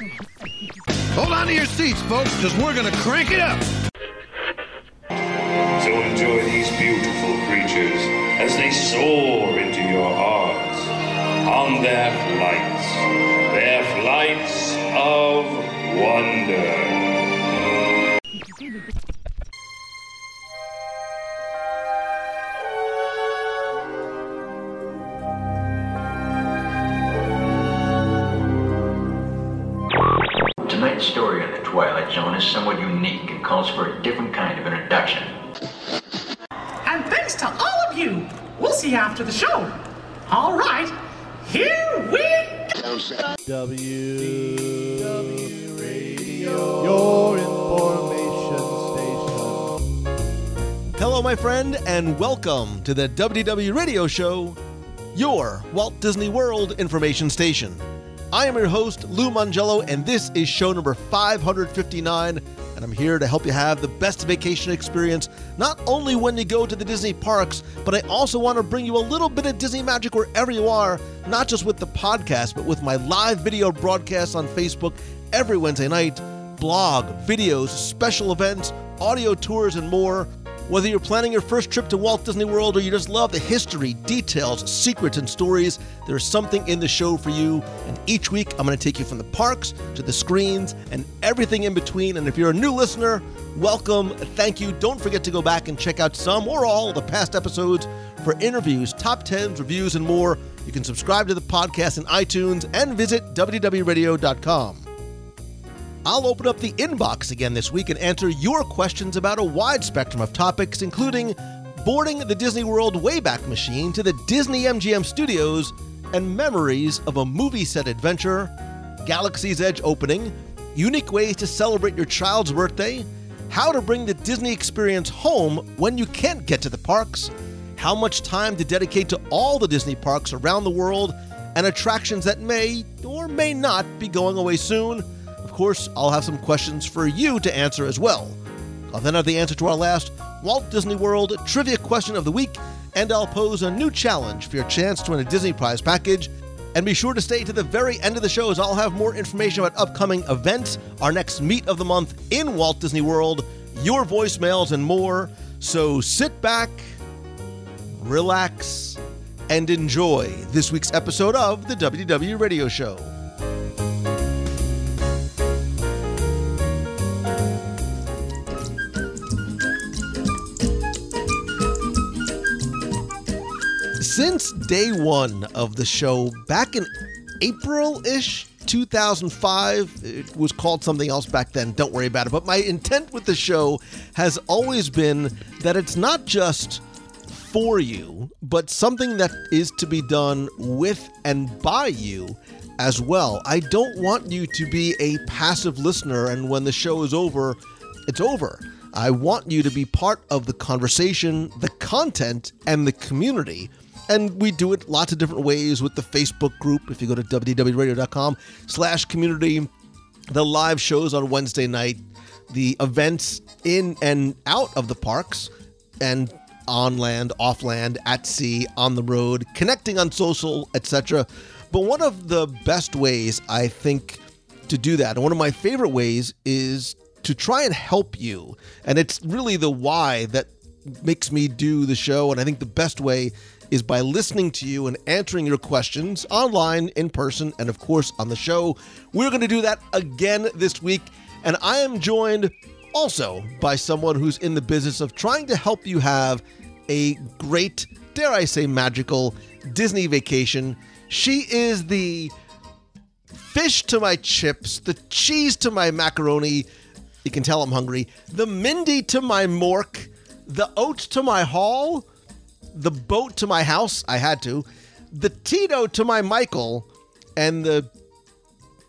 Hold on to your seats, folks, because we're going to crank it up. So enjoy these beautiful creatures as they soar into your hearts on their flights, their flights of wonder. Is somewhat unique and calls for a different kind of introduction. And thanks to all of you. We'll see you after the show. All right, here we go. WDW Radio, your information station. Hello, my friend, and welcome to the WDW Radio Show, your Walt Disney World information station. I am your host, Lou Mongello, and this is show number 559. And I'm here to help you have the best vacation experience, not only when you go to the Disney parks, but I also want to bring you a little bit of Disney magic wherever you are, not just with the podcast, but with my live video broadcasts on Facebook every Wednesday night, blog, videos, special events, audio tours, and more. Whether you're planning your first trip to Walt Disney World or you just love the history, details, secrets, and stories, there's something in the show for you. And each week, I'm going to take you from the parks to the screens and everything in between. And if you're a new listener, welcome. Thank you. Don't forget to go back and check out some or all the past episodes for interviews, top 10s, reviews, and more. You can subscribe to the podcast in iTunes and visit www.radio.com. I'll open up the inbox again this week and answer your questions about a wide spectrum of topics, including boarding the Disney World Wayback Machine to the Disney MGM Studios and memories of a movie set adventure, Galaxy's Edge opening, unique ways to celebrate your child's birthday, how to bring the Disney experience home when you can't get to the parks, how much time to dedicate to all the Disney parks around the world, and attractions that may or may not be going away soon. Course, I'll have some questions for you to answer as well. I'll then have the answer to our last Walt Disney World trivia question of the week, and I'll pose a new challenge for your chance to win a Disney Prize package. And be sure to stay to the very end of the show as I'll have more information about upcoming events, our next meet of the month in Walt Disney World, your voicemails, and more. So sit back, relax, and enjoy this week's episode of the WDW Radio Show. Since day one of the show, back in April ish, 2005, it was called something else back then, don't worry about it. But my intent with the show has always been that it's not just for you, but something that is to be done with and by you as well. I don't want you to be a passive listener, and when the show is over, it's over. I want you to be part of the conversation, the content, and the community. And we do it lots of different ways with the Facebook group. If you go to www.radio.com slash community, the live shows on Wednesday night, the events in and out of the parks, and on land, off land, at sea, on the road, connecting on social, etc. But one of the best ways I think to do that, and one of my favorite ways, is to try and help you. And it's really the why that makes me do the show. And I think the best way is by listening to you and answering your questions online, in person, and of course on the show. We're going to do that again this week. And I am joined also by someone who's in the business of trying to help you have a great, dare I say, magical Disney vacation. She is the fish to my chips, the cheese to my macaroni. You can tell I'm hungry. The Mindy to my mork, the Oates to my hall, the boat to my house. I had to. The Tito to my Michael, and the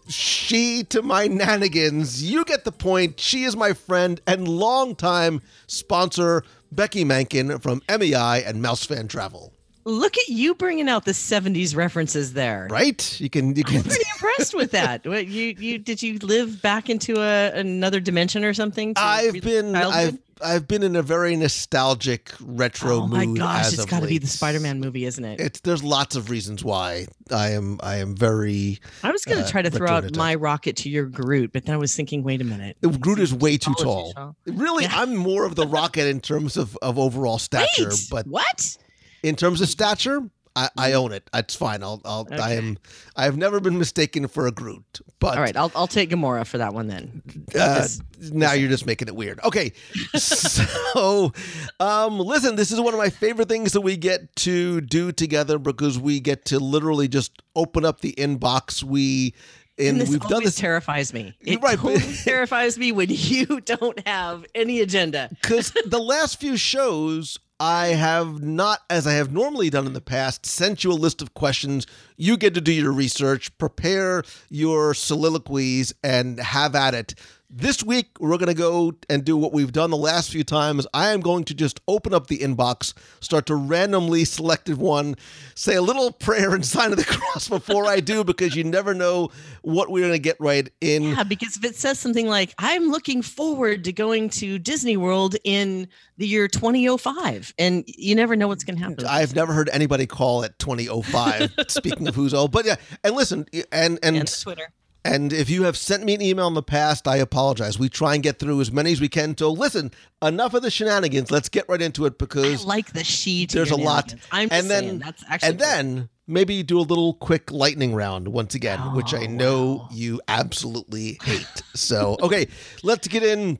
she to my nanigans. You get the point. She is my friend and longtime sponsor, Becky Mankin from MEI and Mouse Fan Travel. Look at you bringing out the '70s references there. Right? You can you can I'm pretty impressed with that. What, you you did you live back into a another dimension or something? I've been childhood? I've I've been in a very nostalgic retro mood. Oh my gosh, it's got to be the Spider-Man movie, isn't it? It's there's lots of reasons why I am I am very I was going to uh, try to throw out my rocket to your Groot, but then I was thinking, wait a minute. Groot is way too Apologies, tall. Really, Yeah. I'm more of the rocket in terms of, of overall stature, Wait, but what? in terms of stature, I, I own it. It's fine. I'll I'll I am. I've never been mistaken for a Groot. But All right, I'll I'll take Gamora for that one then. uh, This- now you're just making it weird. Okay, so um, listen, this is one of my favorite things that we get to do together because we get to literally just open up the inbox. We and, And this we've done this terrifies me. It Right, totally terrifies me when you don't have any agenda. because the last few shows I have not, as I have normally done in the past, sent you a list of questions. You get to do your research, prepare your soliloquies, and have at it. This week, we're going to go and do what we've done the last few times. I am going to just open up the inbox, start to randomly selected one, say a little prayer and sign of the cross before I do, because you never know what we're going to get right in. Yeah, because if it says something like, I'm looking forward to going to Disney World in the year 2005, and you never know what's going to happen. I've never heard anybody call it 2005. speaking of who's old, but yeah, and listen, and and and Twitter. And if you have sent me an email in the past, I apologize. We try and get through as many as we can. So listen, enough of the shenanigans. Let's get right into it because I like the she. to there's a lot. I'm and then saying, that's actually and then maybe do a little quick lightning round once again, which I Oh, know wow. you absolutely hate. So okay, let's get in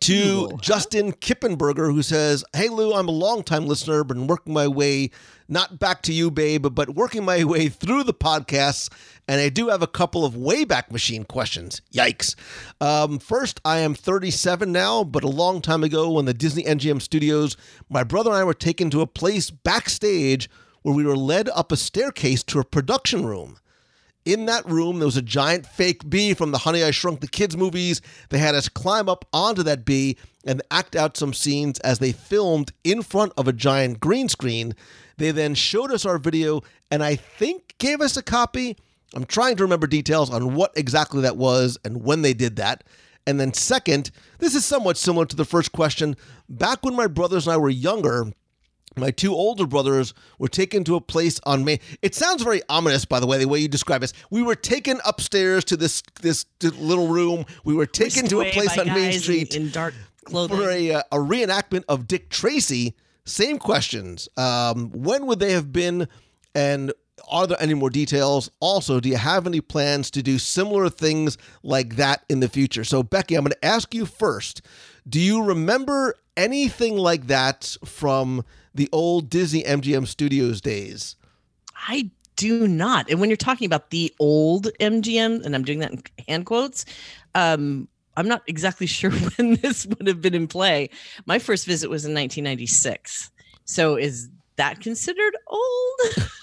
to Justin Kippenberger, who says, Hey Lou, I'm a longtime listener, been working my way, not back to you, babe, but working my way through the podcasts, and I do have a couple of Wayback Machine questions. Yikes. Um, first, I am 37 now, but a long time ago when the Disney MGM studios, my brother and I were taken to a place backstage where we were led up a staircase to a production room. In that room, there was a giant fake bee from the Honey I Shrunk the Kids movies. They had us climb up onto that bee and act out some scenes as they filmed in front of a giant green screen. They then showed us our video and I think gave us a copy. I'm trying to remember details on what exactly that was and when they did that. And then, second, this is somewhat similar to the first question. Back when my brothers and I were younger, my two older brothers were taken to a place on Main. It sounds very ominous, by the way, the way you describe it. We were taken upstairs to this this little room. We were taken to a place on Main Street in, in dark clothing. for a, uh, a reenactment of Dick Tracy. Same questions. Um, when would they have been, and are there any more details? Also, do you have any plans to do similar things like that in the future? So, Becky, I'm going to ask you first. Do you remember anything like that from the old Disney MGM Studios days? I do not. And when you're talking about the old MGM, and I'm doing that in hand quotes, um, I'm not exactly sure when this would have been in play. My first visit was in 1996. So is that considered old?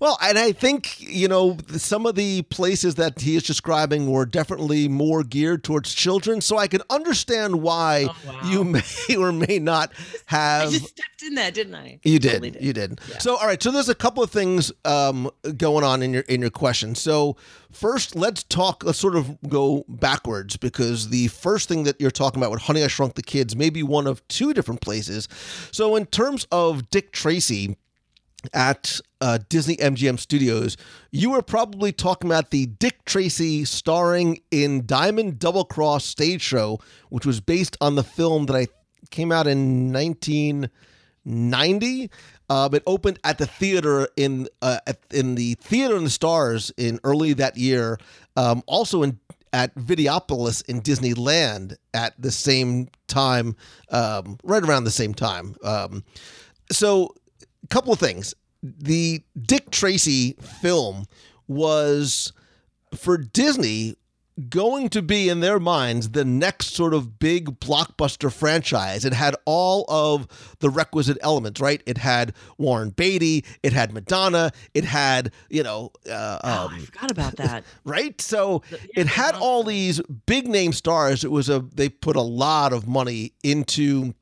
Well, and I think, you know, some of the places that he is describing were definitely more geared towards children. So I can understand why Oh, wow. you may or may not have. I just stepped in there, didn't I? You did. Totally You did. So, all right. So, there's a couple of things um, going on in your in your question. So, first, let's talk. Let's sort of go backwards because the first thing that you're talking about with Honey I Shrunk the Kids may be one of two different places. So, in terms of Dick Tracy at uh, Disney MGM Studios, you were probably talking about the Dick Tracy starring in Diamond Double Cross stage show, which was based on the film that I came out in 1990. Um, it opened at the theater in uh, at, in the Theater in the Stars in early that year. Um, also in at Videopolis in Disneyland at the same time, um, right around the same time. Um, so a couple of things. The Dick Tracy film was for Disney going to be in their minds the next sort of big blockbuster franchise. It had all of the requisite elements, right? It had Warren Beatty, it had Madonna, it had, you know, uh, Oh, um, I forgot about that. right? So yeah, it had all these big name stars. It was a they put a lot of money into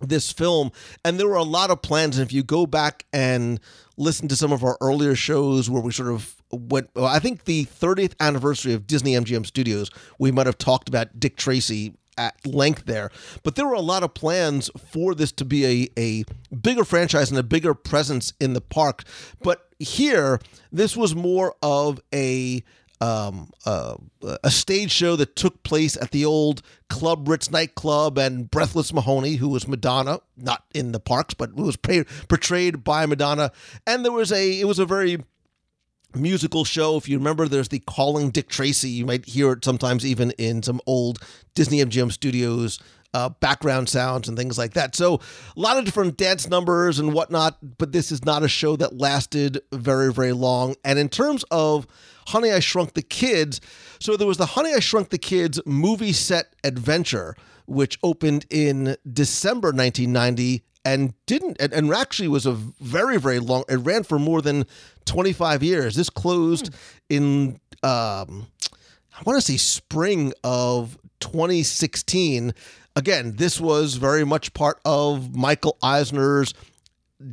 this film and there were a lot of plans. And if you go back and listen to some of our earlier shows where we sort of went well, i think the 30th anniversary of disney mgm studios we might have talked about dick tracy at length there. But there were a lot of plans for this to be a, a bigger franchise and a bigger presence in the park. But here this was more of a um, uh, a stage show that took place at the old Club Ritz nightclub, and Breathless Mahoney, who was Madonna, not in the parks, but was pay- portrayed by Madonna, and there was a it was a very musical show. If you remember, there's the Calling Dick Tracy. You might hear it sometimes even in some old Disney MGM studios uh, background sounds and things like that. So a lot of different dance numbers and whatnot, but this is not a show that lasted very, very long. And in terms of Honey, I Shrunk the Kids, so there was the Honey, I Shrunk the Kids movie set adventure, which opened in December 1990 and didn't and, and, actually was a very very long it ran for more than 25 years. This closed in um i want to say spring of 2016 again this was very much part of michael eisner's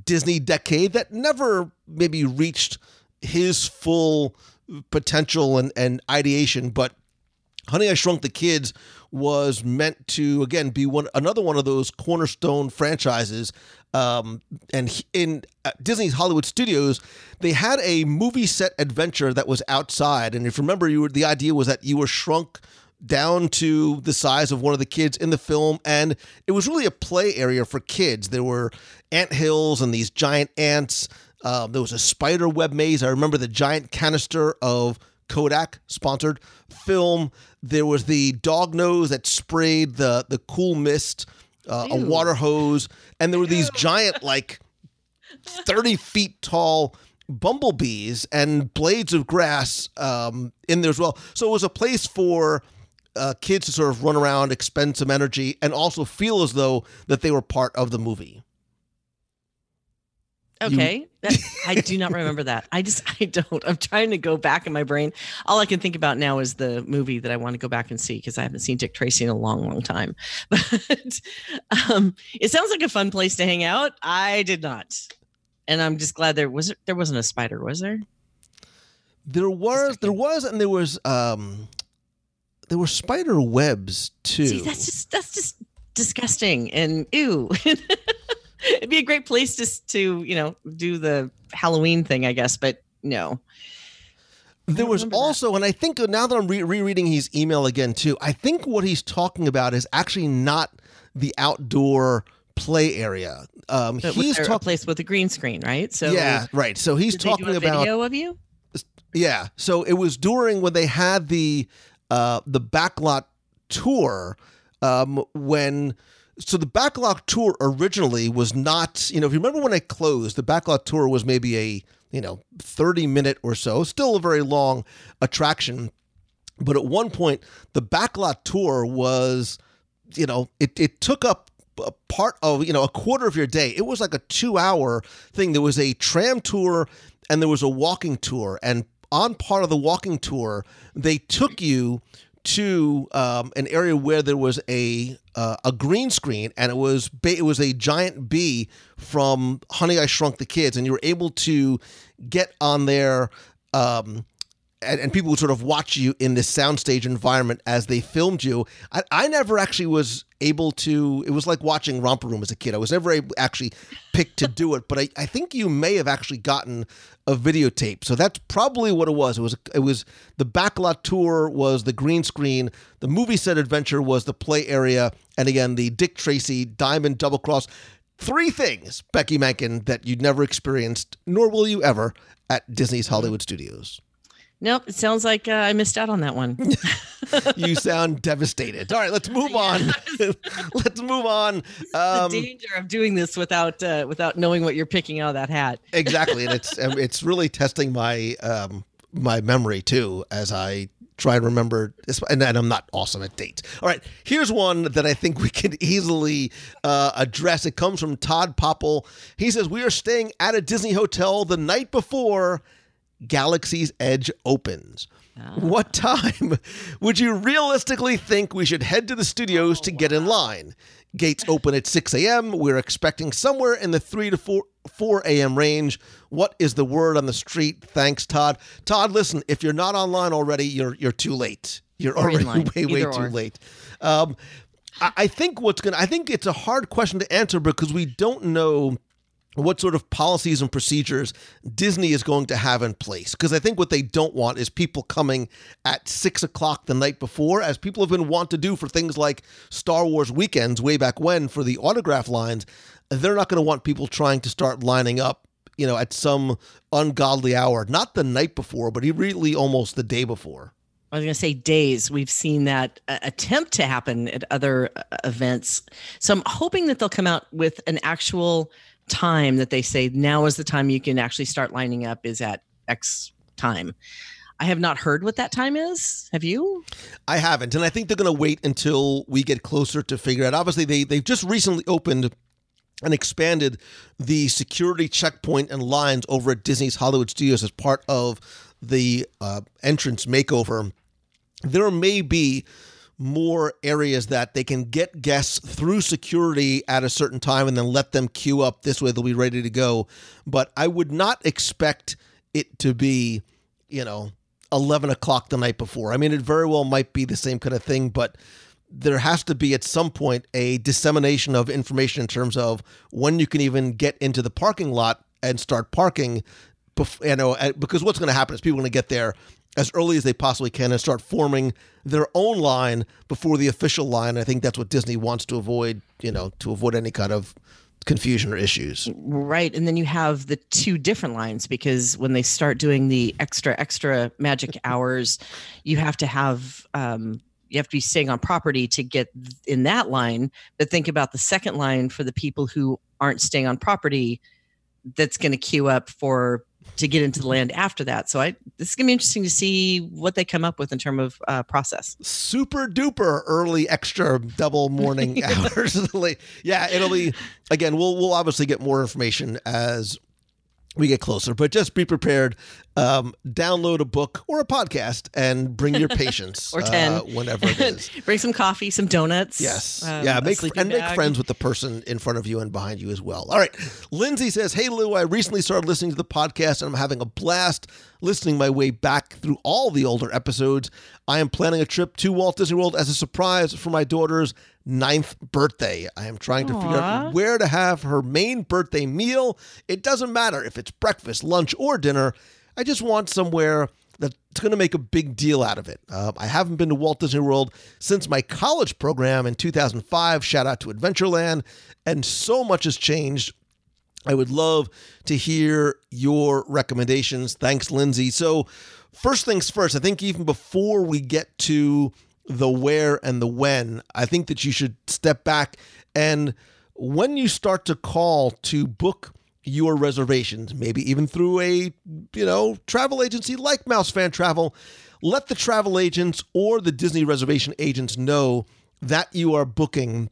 disney decade that never maybe reached his full potential and, and ideation but honey i shrunk the kids was meant to again be one another one of those cornerstone franchises. Um, and in uh, Disney's Hollywood Studios, they had a movie set adventure that was outside. And if you remember, you were the idea was that you were shrunk down to the size of one of the kids in the film, and it was really a play area for kids. There were ant hills and these giant ants. Um, there was a spider web maze. I remember the giant canister of Kodak sponsored film. There was the dog nose that sprayed the the cool mist, uh, a water hose, and there were these giant like thirty feet tall bumblebees and blades of grass um, in there as well. So it was a place for uh, kids to sort of run around, expend some energy, and also feel as though that they were part of the movie. Okay. You... that, I do not remember that. I just, I don't. I'm trying to go back in my brain. All I can think about now is the movie that I want to go back and see because I haven't seen Dick Tracy in a long, long time. But um, it sounds like a fun place to hang out. I did not. And I'm just glad there was there wasn't a spider, was there? There was, there was, and there was um there were spider webs too. See, that's just that's just disgusting and ew. It'd be a great place to to you know do the Halloween thing, I guess, but no. There was also, that. and I think now that I'm re- rereading his email again too, I think what he's talking about is actually not the outdoor play area. Um, but he's talking place with a green screen, right? So yeah, right. So he's talking about video of you. Yeah. So it was during when they had the uh, the backlot tour um, when so the backlot tour originally was not you know if you remember when it closed the backlot tour was maybe a you know 30 minute or so. Still a very long attraction. But at one point the backlot tour was you know it, it took up a part of you know a quarter of your day. It was like a two hour thing. There was a tram tour and there was a walking tour. And on part of the walking tour they took you to um, an area where there was a uh, a green screen, and it was ba- it was a giant bee from Honey I Shrunk the Kids, and you were able to get on there. Um, and, and, people would sort of watch you in this soundstage environment as they filmed you. I, I never actually was able to. It was like watching Romper Room as a kid. I was never able, actually picked to do it, but I, I think you may have actually gotten a videotape. So that's probably what it was. It was it was the backlot tour was the green screen. The movie set adventure was the play area, and again the Dick Tracy Diamond Double Cross. Three things, Becky Mankin, that you'd never experienced, nor will you ever, at Disney's Hollywood Studios. Nope, it sounds like uh, I missed out on that one. you sound devastated. All right, let's move on. let's move on. Um, the danger of doing this without uh, without knowing what you're picking out of that hat. exactly, and it's it's really testing my um, my memory too as I try and remember. And, and I'm not awesome at dates. All right, here's one that I think we can easily uh, address. It comes from Todd Popple. He says we are staying at a Disney hotel the night before Galaxy's Edge opens. Ah. What time would you realistically think we should head to the studios to get in line? gates open at 6 a.m. We're expecting somewhere in the 3 to 4 4 a.m. range. What is the word on the street? Thanks, Todd. Todd, listen, if you're not online already, you're you're too late. You're Or already way, way Either too or. late. Um, I, I think what's gonna I think it's a hard question to answer because we don't know what sort of policies and procedures Disney is going to have in place. Because I think what they don't want is people coming at six o'clock the night before, as people have been wont to do for things like Star Wars weekends way back when for the autograph lines. They're not going to want people trying to start lining up, you know, at some ungodly hour, not the night before, but really almost the day before. I was going to say days. We've seen that uh, attempt to happen at other uh, events. So I'm hoping that they'll come out with an actual time that they say now is the time you can actually start lining up is at X time. I have not heard what that time is. Have you? I haven't, and I think they're going to wait until we get closer to figure out. Obviously, they they've just recently opened and expanded the security checkpoint and lines over at Disney's Hollywood Studios as part of the uh, entrance makeover. There may be more areas that they can get guests through security at a certain time and then let them queue up. This way, they'll be ready to go. But I would not expect it to be, you know, 11 o'clock the night before. I mean, it very well might be the same kind of thing, but there has to be at some point a dissemination of information in terms of when you can even get into the parking lot and start parking. Bef- you know, because what's going to happen is people are going to get there as early as they possibly can and start forming their own line before the official line. I think that's what Disney wants to avoid. You know, to avoid any kind of confusion or issues. Right. And then you have the two different lines because when they start doing the extra, extra magic hours, you have to have, um, you have to be staying on property to get in that line. But think about the second line for the people who aren't staying on property that's going to queue up for to get into the land after that. So I this is going to be interesting to see what they come up with in terms of uh, process. super duper early extra double morning hours. Yeah, it'll be again. We'll we'll obviously get more information as we get closer, but just be prepared. Um, download a book or a podcast and bring your patience Or 10. uh, whenever it is. Bring some coffee, some donuts. Yes. um, yeah. Make and make friends with the person in front of you and behind you as well. All right. Lindsay says, "Hey Lou, I recently started listening to the podcast and I'm having a blast listening my way back through all the older episodes. I am planning a trip to Walt Disney World as a surprise for my daughter's ninth birthday. I am trying to figure out where to have her main birthday meal. It doesn't matter if it's breakfast, lunch, or dinner. I just want somewhere that's going to make a big deal out of it. Uh, I haven't been to Walt Disney World since my college program in 2005. Shout out to Adventureland. And so much has changed. I would love to hear your recommendations. Thanks, Lindsay. So, first things first, I think even before we get to the where and the when, I think that you should step back and when you start to call to book your reservations, maybe even through a, you know, travel agency like Mouse Fan Travel, let the travel agents or the Disney reservation agents know that you are booking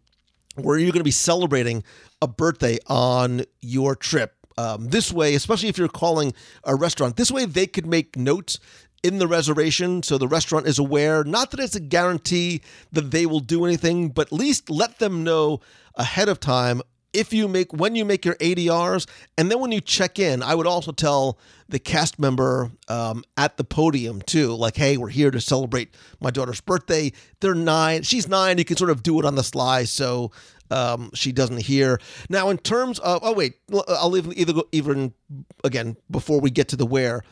where you're going to be celebrating a birthday on your trip. Um, this way, especially if you're calling a restaurant, this way they could make notes in the reservation so the restaurant is aware. Not that it's a guarantee that they will do anything, but at least let them know ahead of time if you make when you make your ADRs and then when you check in, I would also tell the cast member um, at the podium too, like, hey, we're here to celebrate my daughter's birthday. They're nine, she's nine. You can sort of do it on the sly so um, she doesn't hear. Now, in terms of, oh wait, I'll leave either even again before we get to the where.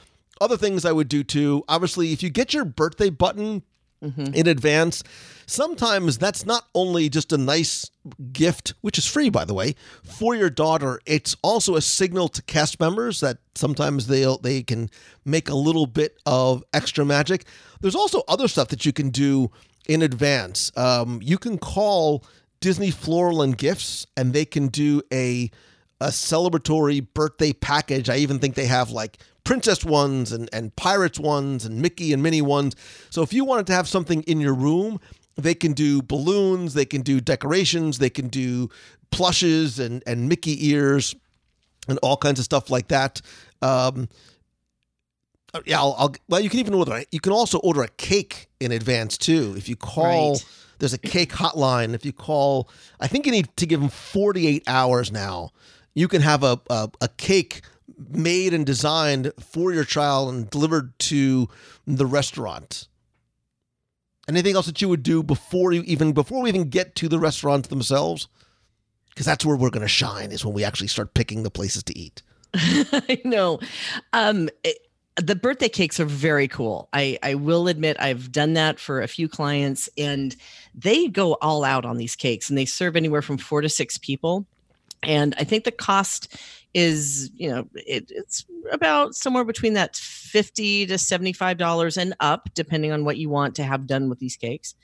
Other things I would do too. Obviously, if you get your birthday button in advance. Sometimes that's not only just a nice gift, which is free, by the way, for your daughter. It's also a signal to cast members that sometimes they'll they can make a little bit of extra magic. There's also other stuff that you can do in advance. Um, you can call Disney Floral and Gifts, and they can do a a celebratory birthday package. I even think they have like princess ones and, and pirates ones and Mickey and Minnie ones. So if you wanted to have something in your room, they can do balloons, they can do decorations, they can do plushes and, and Mickey ears and all kinds of stuff like that. Um, yeah, I'll, I'll, well, you can even order, you can also order a cake in advance too. If you call Right. there's a cake hotline. If you call, I think you need to give them 48 hours now. You can have a, a, a cake made and designed for your child and delivered to the restaurant. Anything else that you would do before you even before we even get to the restaurants themselves? Because that's where we're going to shine is when we actually start picking the places to eat. I know. Um, it, the birthday cakes are very cool. I, I will admit I've done that for a few clients and they go all out on these cakes and they serve anywhere from four to six people. And I think the cost is, you know, it, it's about somewhere between that 50 to $75 and up, depending on what you want to have done with these cakes.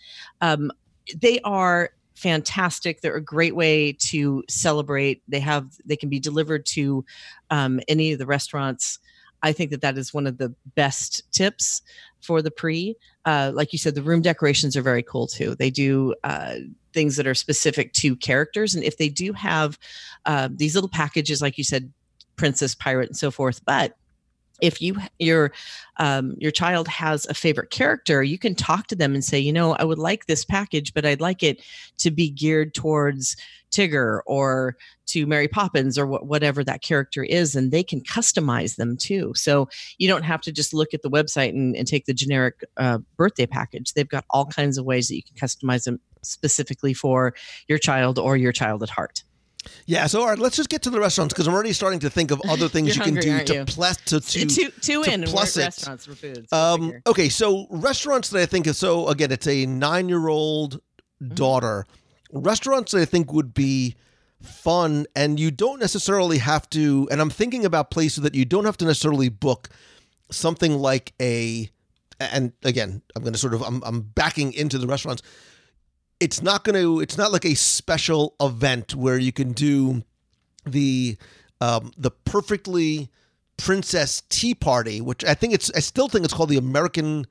Um, they are fantastic. They're a great way to celebrate. They have, they can be delivered to um, any of the restaurants. I think that that is one of the best tips for the pre. Uh, like you said, the room decorations are very cool too. They do uh, things that are specific to characters, and if they do have uh, these little packages, like you said, princess, pirate, and so forth, but if you your um, your child has a favorite character you can talk to them and say you know i would like this package but i'd like it to be geared towards tigger or to mary poppins or wh- whatever that character is and they can customize them too. So you don't have to just look at the website and, and take the generic uh, birthday package. They've got all kinds of ways that you can customize them specifically for your child or your child at heart Yeah, so all right, let's just get to the restaurants because I'm already starting to think of other things you can hungry, do to you? plus to to, two two to in plus it. restaurants for food so Um, figure. okay, so restaurants that I think is so again, it's a nine year old Mm-hmm. daughter. Restaurants that I think would be fun, and you don't necessarily have to. And I'm thinking about places that you don't have to necessarily book something like a. And again, I'm going to sort of I'm I'm backing into the restaurants. It's not going to. It's not like a special event where you can do the um, the perfectly princess tea party, which I think it's I still think it's called the American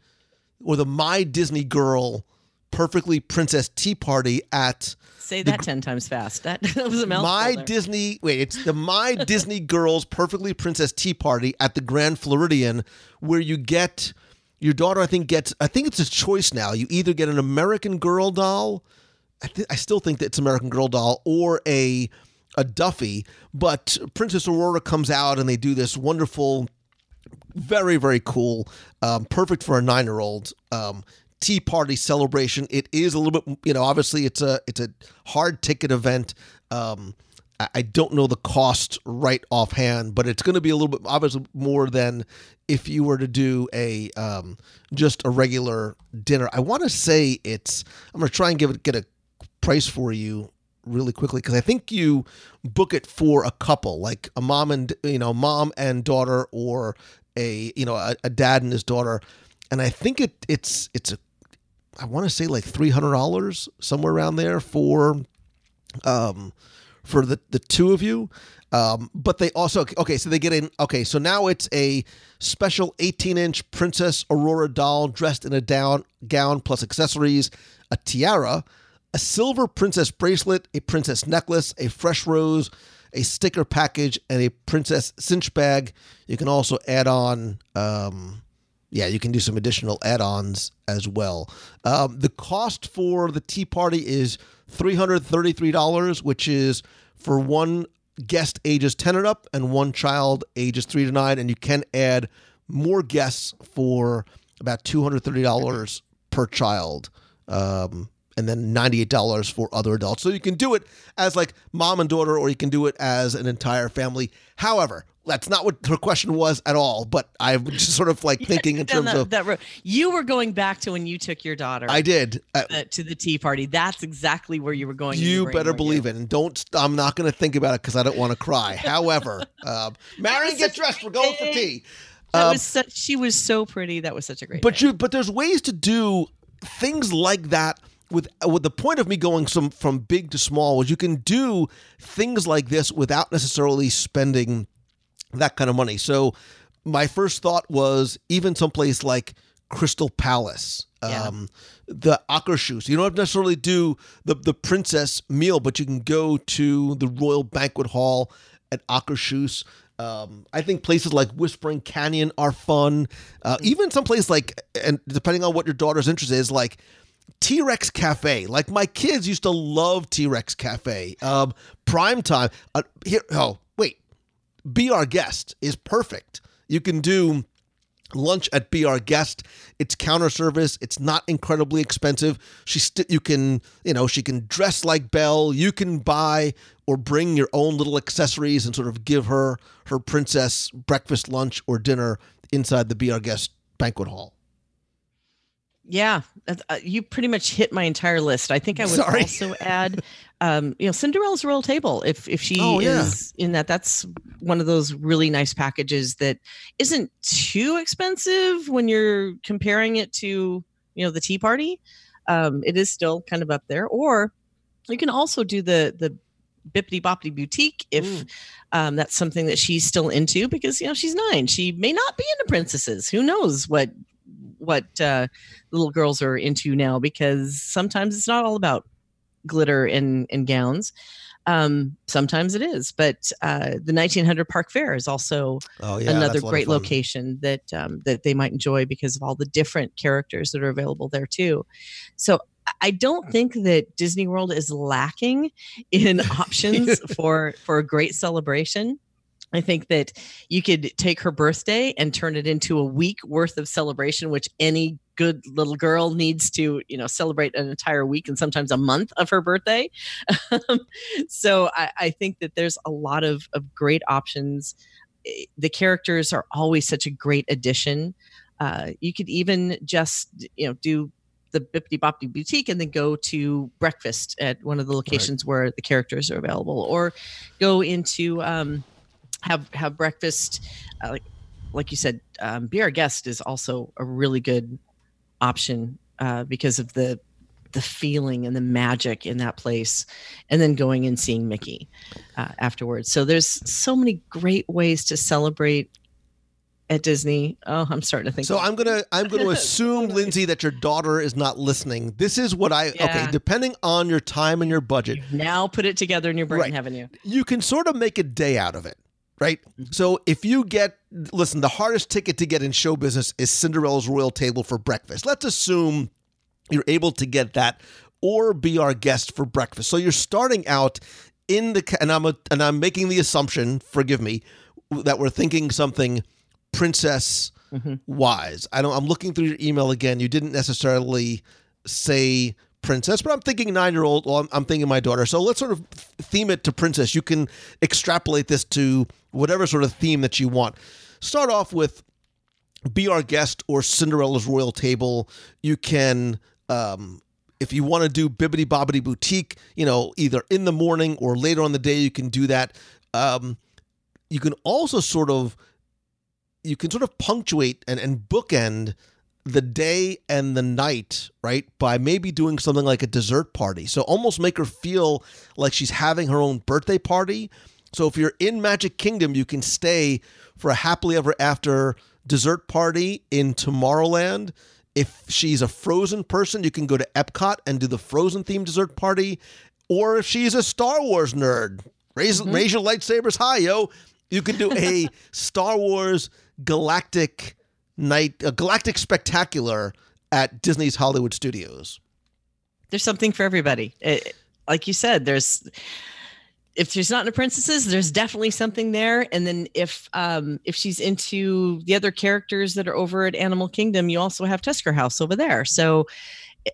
or the My Disney Girl perfectly princess tea party at Say that 10 times fast. That, that was a mouthful. My there. Disney wait, it's the My Disney Girls Perfectly Princess Tea Party at the Grand Floridian where you get your daughter I think gets I think it's a choice now. You either get an American Girl doll, I, th- I still think that it's American Girl doll or a a Duffy, but Princess Aurora comes out and they do this wonderful very very cool um, perfect for a nine year old um, tea party celebration it is a little bit you know obviously it's a it's a hard ticket event um, I- don't know the cost right offhand, but it's going to be a little bit obviously more than if you were to do a um, just a regular dinner. I want to say it's. I'm going to try and give it get a price for you really quickly because I think you book it for a couple, like a mom and you know mom and daughter, or a you know a, a dad and his daughter, and I think it it's it's a I want to say like three hundred dollars somewhere around there for um for the the two of you. Um, but they also okay, so they get in. Okay, so now it's a special 18 inch Princess Aurora doll dressed in a down gown plus accessories, a tiara, a silver princess bracelet, a princess necklace, a fresh rose, a sticker package, and a princess cinch bag. You can also add on. Um, yeah, you can do some additional add-ons as well. Um, the cost for the tea party is three hundred thirty-three dollars, which is for one guest ages ten and up and one child ages three to nine, and you can add more guests for about two hundred thirty dollars per child. Um, and then $98 for other adults. So you can do it as like mom and daughter, or you can do it as an entire family. However, that's not what her question was at all, but I'm just sort of like thinking in terms that, of that road. You were going back to when you took your daughter I did. Uh, uh, to the tea party. That's exactly where you were going. you better believe it, and don't. I'm not going to think about it because I don't want to cry. However, um, Marion, get dressed. We're going for tea. That Um, was such, she was so pretty. That was such a great. But day. you, but there's ways to do things like that. With with the point of me going some from big to small was you can do things like this without necessarily spending that kind of money. So my first thought was even someplace like Crystal Palace. Yeah. Um, the Akershus. You don't have to necessarily do the the princess meal, but you can go to the Royal Banquet Hall at Akershus. Um, I think places like Whispering Canyon are fun. Uh, even some place like, and depending on what your daughter's interest is, like T Rex Cafe. Like my kids used to love T Rex Cafe. Um, prime time. Uh, here, oh be our guest is perfect. You can do lunch at Be Our Guest. It's counter service. It's not incredibly expensive. She st- you can you know she can dress like Belle. You can buy or bring your own little accessories and sort of give her her princess breakfast, lunch, or dinner inside the Be Our Guest banquet hall. Yeah, uh, you pretty much hit my entire list. I think I would Sorry. also add, um, you know, Cinderella's Royal Table. If if she Oh, yeah. is in that, that's one of those really nice packages that isn't too expensive when you're comparing it to you know the Tea Party. Um, it is still kind of up there. Or you can also do the the Bibbidi Bobbidi Boutique if um, that's something that she's still into because you know she's nine. She may not be into princesses. Who knows what what uh, little girls are into now? Because sometimes it's not all about glitter and and gowns. Um, sometimes it is, but uh, the 1900 Park Fair is also Oh yeah, another that's a lot of great location that um, that they might enjoy because of all the different characters that are available there too. So I- I don't think that Disney World is lacking in options for for a great celebration. I think that you could take her birthday and turn it into a week worth of celebration, which any good little girl needs to, you know, celebrate an entire week and sometimes a month of her birthday. So I, I think that there's a lot of, of great options. Eh, The characters are always such a great addition. Uh, you could even just, you know, do the Bibbidi Bobbidi Boutique and then go to breakfast at one of the locations where the characters are available, or go into um, have have breakfast. Uh, like like you said, um, be our guest is also a really good option uh, because of the the feeling and the magic in that place, and then going and seeing Mickey uh, afterwards. So there's so many great ways to celebrate at Disney. Oh, I'm starting to think. So I'm gonna I'm gonna assume, Lindsay, that your daughter is not listening. This is what I okay. Depending on your time and your budget, now put it together in your brain, Right. haven't you? you can sort of make a day out of it, right? Mm-hmm. So if you get listen, the hardest ticket to get in show business is Cinderella's Royal Table for breakfast. Let's assume you're able to get that or be our guest for breakfast. So you're starting out in the and I'm a, and I'm making the assumption, forgive me, that we're thinking something princess mm-hmm. wise. I don't I'm looking through your email again. You didn't necessarily say princess, but I'm thinking 9-year-old, well, I'm, I'm thinking my daughter. So let's sort of theme it to princess. You can extrapolate this to whatever sort of theme that you want. Start off with be our guest or Cinderella's Royal Table. You can, um, if you want to do Bibbidi Bobbidi Boutique, you know, either in the morning or later on the day, you can do that. Um, you can also sort of, you can sort of punctuate and, and bookend the day and the night, right? By maybe doing something like a dessert party. So almost make her feel like she's having her own birthday party. So if you're in Magic Kingdom, you can stay for a happily ever after dessert party in Tomorrowland. If she's a Frozen person, you can go to Epcot and do the Frozen themed dessert party. Or if she's a Star Wars nerd, raise, mm-hmm. raise your lightsabers high, yo. You can do a Star Wars galactic night, a galactic spectacular at Disney's Hollywood Studios. there's something for everybody. It- like you said, there's if she's not into princesses, there's definitely something there. And then if um if she's into the other characters that are over at Animal Kingdom, you also have Tusker House over there. So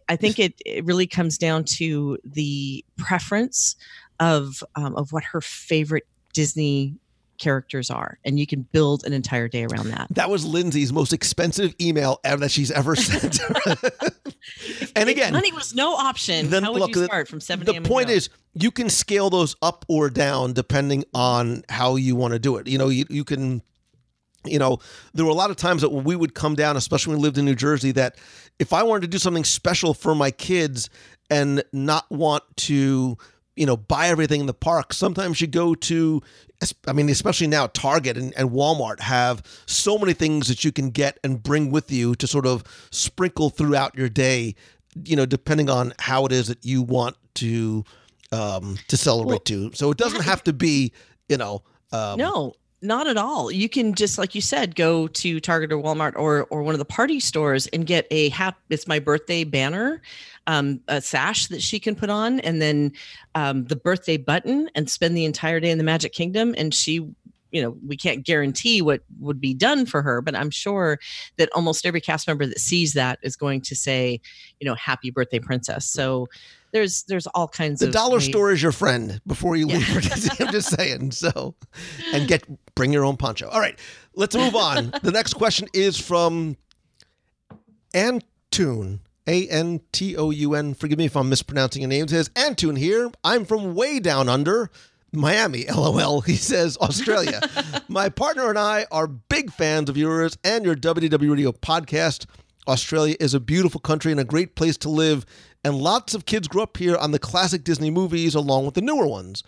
I think it, it really comes down to the preference of um, of what her favorite Disney characters are, and you can build an entire day around that. That was Lindsay's most expensive email ever that she's ever sent. and again, money was no option. then How would look, you start from seven The point is, you can scale those up or down depending on how you want to do it. You know, you, you can, you know, there were a lot of times that we would come down, especially when we lived in New Jersey, that if I wanted to do something special for my kids and not want to, you know, buy everything in the park, sometimes you go to, I mean, especially now, Target and, and Walmart have so many things that you can get and bring with you to sort of sprinkle throughout your day, you know, depending on how it is that you want to um to celebrate to. So it doesn't have to be, you know, um, no Not at all. You can just like you said, go to Target or Walmart or or one of the party stores and get a hap. It's my birthday banner, um, a sash that she can put on, and then um, the birthday button, and spend the entire day in the Magic Kingdom. And she, you know, we can't guarantee what would be done for her, but I'm sure that almost every cast member that sees that is going to say, you know, "Happy birthday, princess." So there's there's all kinds of The of dollar ways- store is your friend before you Yeah. leave for Disney. I'm just saying. So, and get bring your own poncho. All right, let's move on. the next question is from Antoon. A N T O U N. Forgive me if I'm mispronouncing your name. It says Antoon here. I'm from way down under. Miami, lol. He says Australia. My partner and I are big fans of yours and your WDW Radio podcast. Australia is a beautiful country and a great place to live, and lots of kids grew up here on the classic Disney movies along with the newer ones.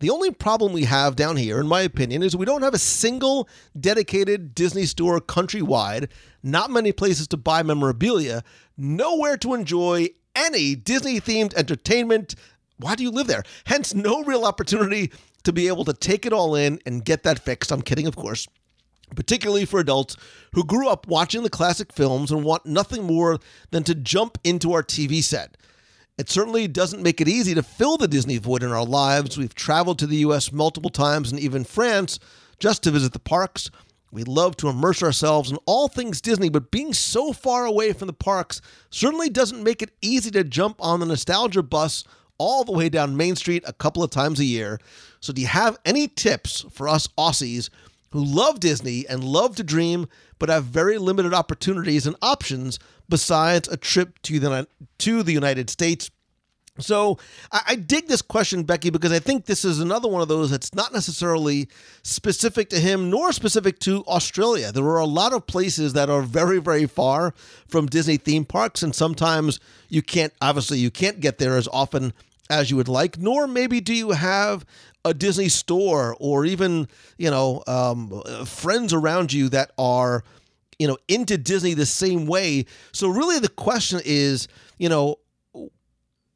The only problem we have down here, in my opinion, is we don't have a single dedicated Disney store countrywide, not many places to buy memorabilia, nowhere to enjoy any Disney themed entertainment. Why do you live there? Hence, no real opportunity to be able to take it all in and get that fixed. I'm kidding, of course particularly for adults who grew up watching the classic films and want nothing more than to jump into our TV set. It certainly doesn't make it easy to fill the Disney void in our lives. We've traveled to the US multiple times and even France just to visit the parks. We love to immerse ourselves in all things Disney, but being so far away from the parks certainly doesn't make it easy to jump on the nostalgia bus all the way down Main Street a couple of times a year. So, do you have any tips for us Aussies who love Disney and love to dream, but have very limited opportunities and options besides a trip to the to the United States. So I, I dig this question, Becky, because I think this is another one of those that's not necessarily specific to him nor specific to Australia. There are a lot of places that are very, very far from Disney theme parks, and sometimes you can't. Obviously, you can't get there as often as you would like. Nor maybe do you have a Disney store or even you know um, friends around you that are you know into Disney the same way. So really, the question is, you know,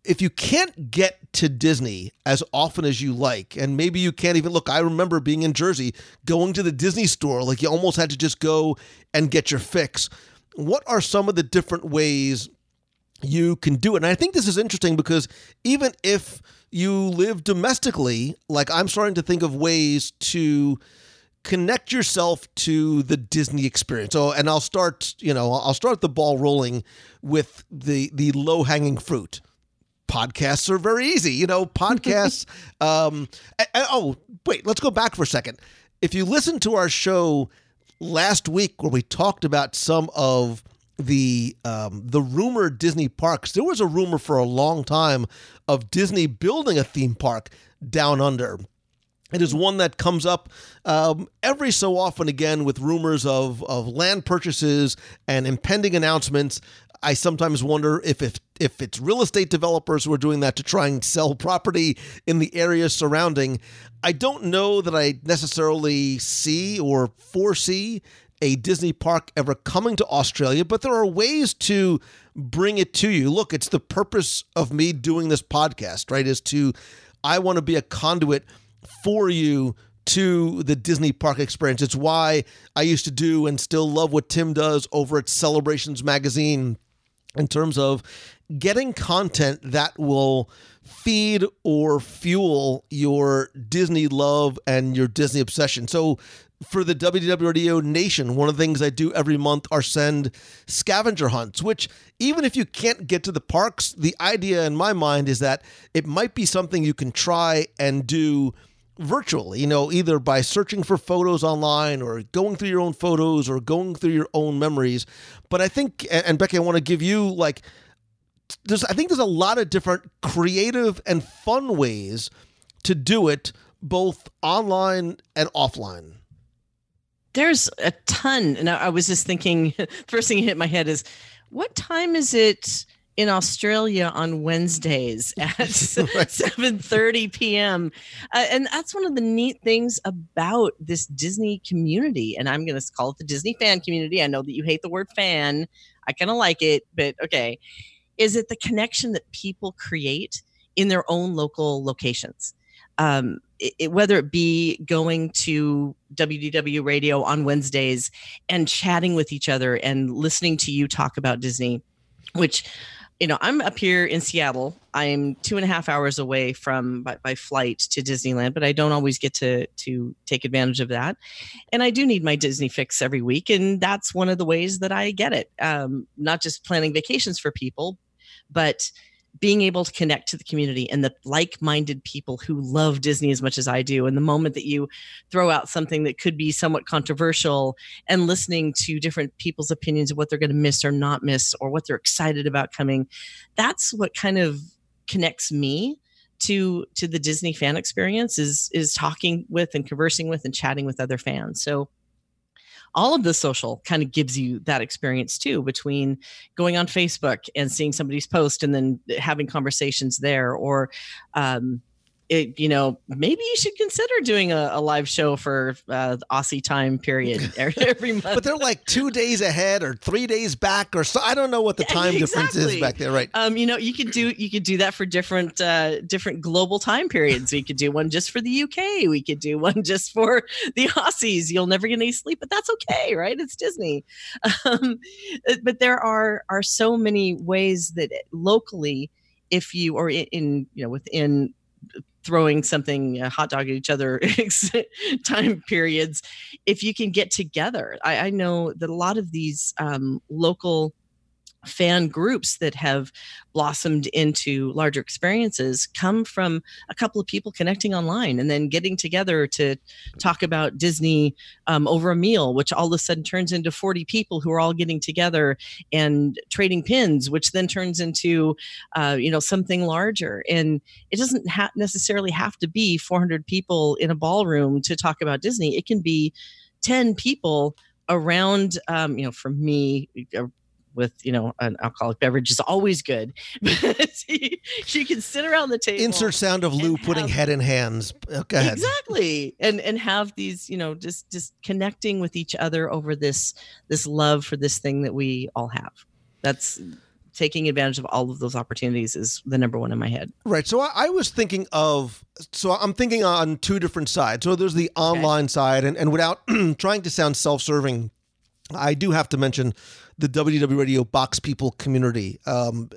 if you can't get to Disney as often as you like, and maybe you can't even look, I remember being in Jersey, going to the Disney store, like you almost had to just go and get your fix. What are some of the different ways you can do it? And I think this is interesting because even if you live domestically, like I'm starting to think of ways to connect yourself to the Disney experience. So, and I'll start, you know, I'll start the ball rolling with the the low hanging fruit podcasts are very easy. You know, podcasts. um, and- and- oh, wait, let's go back for a second. If you listen to our show last week where we talked about some of the um, the rumored Disney parks, there was a rumor for a long time of Disney building a theme park down under. It is one that comes up um, every so often again with rumors of, of land purchases and impending announcements. I sometimes wonder if, if if it's real estate developers who are doing that to try and sell property in the area surrounding. I don't know that I necessarily see or foresee a Disney park ever coming to Australia, but there are ways to bring it to you. Look, it's the purpose of me doing this podcast, right? Is to I want to be a conduit for you to the Disney park experience. It's why I used to do and still love what Tim does over at Celebrations Magazine in terms of getting content that will feed or fuel your Disney love and your Disney obsession. So for the WDW Radio Nation, one of the things I do every month are send scavenger hunts, which even if you can't get to the parks, the idea in my mind is that it might be something you can try and do virtually, you know, either by searching for photos online or going through your own photos or going through your own memories. But I think, and Becky, I want to give you like, there's, I think there's a lot of different creative and fun ways to do it, both online and offline. There's a ton. And I was just thinking, first thing that hit my head is, what time is it in Australia on Wednesdays at 7:30 p.m. Uh, and that's one of the neat things about this Disney community. And I'm going to call it the Disney fan community. I know that you hate the word fan. I kind of like it, but okay. Is it the connection that people create in their own local locations? Um, it, it- whether it be going to WDW radio on Wednesdays and chatting with each other and listening to you talk about Disney, which you know, I'm up here in Seattle. I'm two and a half hours away from by, by flight to Disneyland, but I don't always get to to take advantage of that. And I do need my Disney fix every week, and that's one of the ways that I get it. Um, not just planning vacations for people, but being able to connect to the community and the like-minded people who love Disney as much as I do. And the moment that you throw out something that could be somewhat controversial and listening to different people's opinions of what they're going to miss or not miss or what they're excited about coming, that's what kind of connects me to to the Disney fan experience is is talking with and conversing with and chatting with other fans. So all of the social kind of gives you that experience too between going on facebook and seeing somebody's post and then having conversations there or um, it, you know, maybe you should consider doing a, a live show for uh, Aussie time period every month. But they're like two days ahead or three days back or so. I don't know what the time difference is back there, right? um, you know, you could do you could do that for different uh, different global time periods. We could do one just for the UK. We could do one just for the Aussies. You'll never get any sleep, but that's okay, right? It's Disney. Um, but there are are so many ways that locally, if you or in you know within throwing something a hot dog at each other time periods if you can get together. I, I know that a lot of these um, local fan groups that have blossomed into larger experiences come from a couple of people connecting online and then getting together to talk about Disney um, over a meal, which all of a sudden turns into 40 people who are all getting together and trading pins, which then turns into, uh, you know, something larger. And it doesn't ha- necessarily have to be 400 people in a ballroom to talk about Disney. It can be 10 people around, um, you know, for me, uh, with you know an alcoholic beverage is always good but she, she can sit around the table Insert sound of Lou putting have- head in hands. Uh, go ahead. exactly and and have these you know just just connecting with each other over this this love for this thing that we all have that's taking advantage of all of those opportunities is the number one in my head Right. So I, I was thinking of, so I'm thinking on two different sides. So there's the online side, and, and without trying to sound self serving, I do have to mention the WDW Radio Box People community. Um,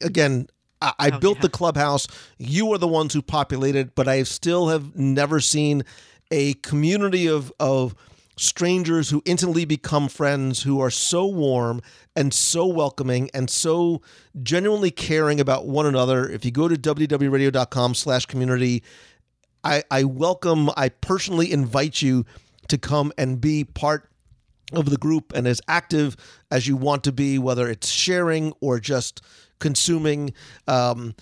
again, I, I Oh, built yeah. the clubhouse. You are the ones who populated, but I still have never seen a community of of strangers who instantly become friends who are so warm and so welcoming and so genuinely caring about one another if you go to WDWRadio.com slash community I, I welcome i personally invite you to come and be part of the group and as active as you want to be whether it's sharing or just consuming um,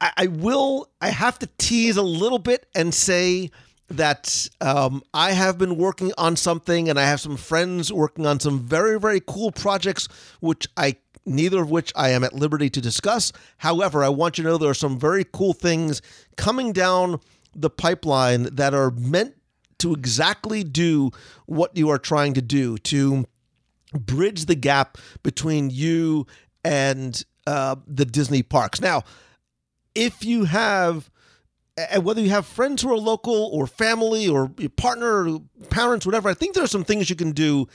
I, I will I have to tease a little bit and say that um, I have been working on something and I have some friends working on some very, very cool projects, which I neither of which I am at liberty to discuss. However, I want you to know there are some very cool things coming down the pipeline that are meant to exactly do what you are trying to do to bridge the gap between you and uh, the Disney parks. Now, if you have and whether you have friends who are local or family or your partner or parents whatever i think there are some things you can do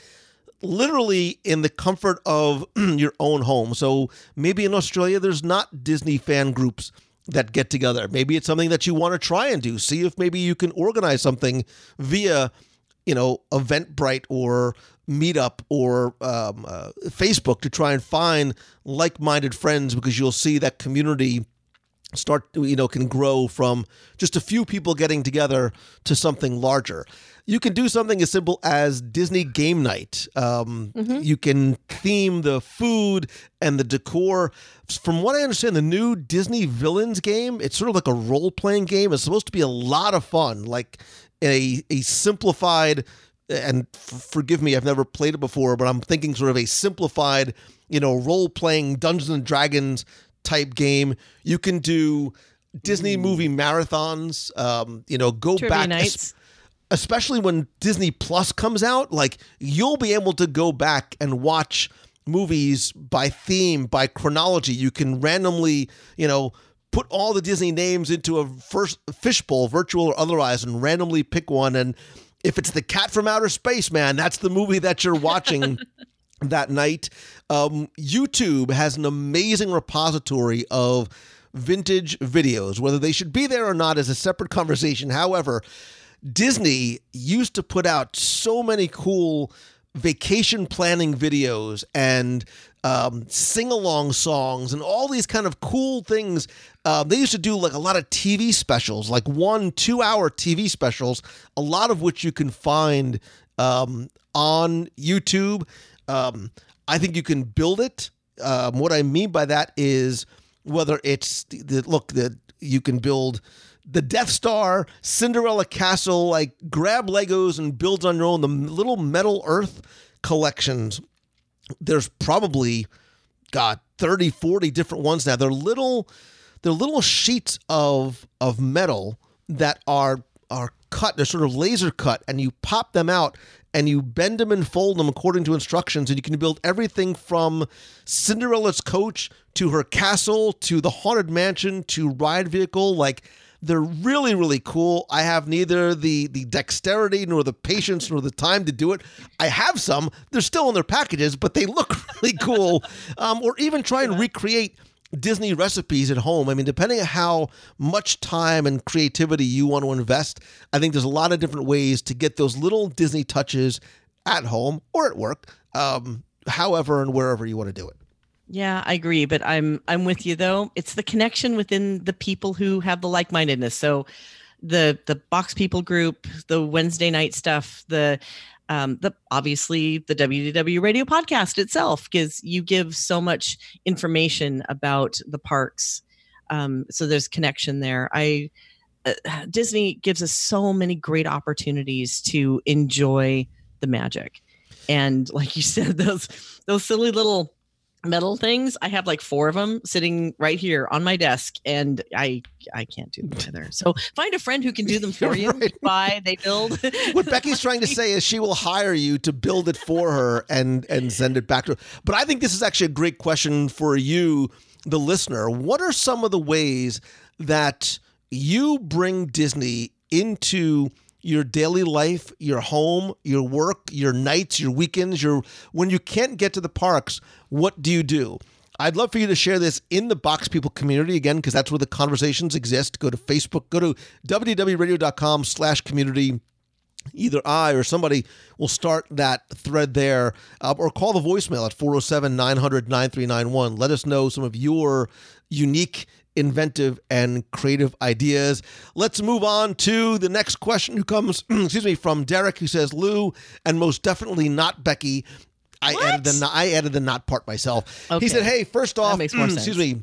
literally in the comfort of your own home so maybe in australia there's not disney fan groups that get together. Maybe it's something that you want to try and do. See if maybe you can organize something via you know eventbrite or meetup or um, uh, facebook to try and find like-minded friends because you'll see that community start you know can grow from just a few people getting together to something larger. You can do something as simple as disney game night. Um, you can theme the food and the decor. From what i understand the new disney villains game it's sort of like a role-playing game. It's supposed to be a lot of fun like a, a simplified and f- forgive me i've never played it before but i'm thinking sort of a simplified you know role-playing dungeons and dragons type game. You can do Disney movie marathons. Um, you know, go Trivia back, nights. especially when Disney Plus comes out. Like you'll be able to go back and watch movies by theme, by chronology. You can randomly, you know, put all the Disney names into a first fishbowl, virtual or otherwise, and randomly pick one. And if it's the Cat from Outer Space, man, that's the movie that you're watching. that night. Um, YouTube has an amazing repository of vintage videos. Whether they should be there or not is a separate conversation. However, Disney used to put out so many cool vacation planning videos and um, sing along songs and all these kind of cool things. Uh, they used to do like a lot of TV specials, like one, two hour TV specials, a lot of which you can find um, on YouTube. Um, I think you can build it. Um, what I mean by that is whether it's the, the look that you can build the Death Star, Cinderella Castle, like grab Legos and build on your own. The little Metal Earth collections, there's probably, God, 30, 40 different ones now. They're little, they're little sheets of of metal that are are cut. They're sort of laser cut, and you pop them out and you bend them and fold them according to instructions, and you can build everything from Cinderella's coach to her castle to the haunted mansion to ride vehicle. Like they're really really cool. I have neither the the dexterity nor the patience nor the time to do it. I have some. They're still in their packages, but they look really cool. Um, or even try and recreate Disney recipes at home. I mean, depending on how much time and creativity you want to invest, I think there's a lot of different ways to get those little Disney touches at home or at work, um, however and wherever you want to do it. Yeah, I agree, but I'm I'm with you though. It's the connection within the people who have the like-mindedness. So the the box people group, the Wednesday night stuff, the um, the obviously the WDW radio podcast itself, because you give so much information about the parks. Um, so there's connection there. I uh, Disney gives us so many great opportunities to enjoy the magic, and like you said, those those silly little metal things i have like four of them sitting right here on my desk and i i can't do them either so find a friend who can do them for you Right. buy they build What Becky's trying to say is she will hire you to build it for her and and send it back to her. But I think this is actually a great question for you, the listener. What are some of the ways that you bring Disney into your daily life, your home, your work, your nights, your weekends, your when you can't get to the parks, what do you do? I'd love for you to share this in the Box People community again, because that's where the conversations exist. Go to Facebook, go to WDWRadio.com slash community either I or somebody will start that thread there uh, or call the voicemail at 407 900 9391. Let us know some of your unique, inventive, and creative ideas. Let's move on to the next question who comes, excuse me, from Derek who says, Lou, and most definitely not Becky. I added the not- I added the not part myself. Okay. He said, "Hey, first off, excuse me,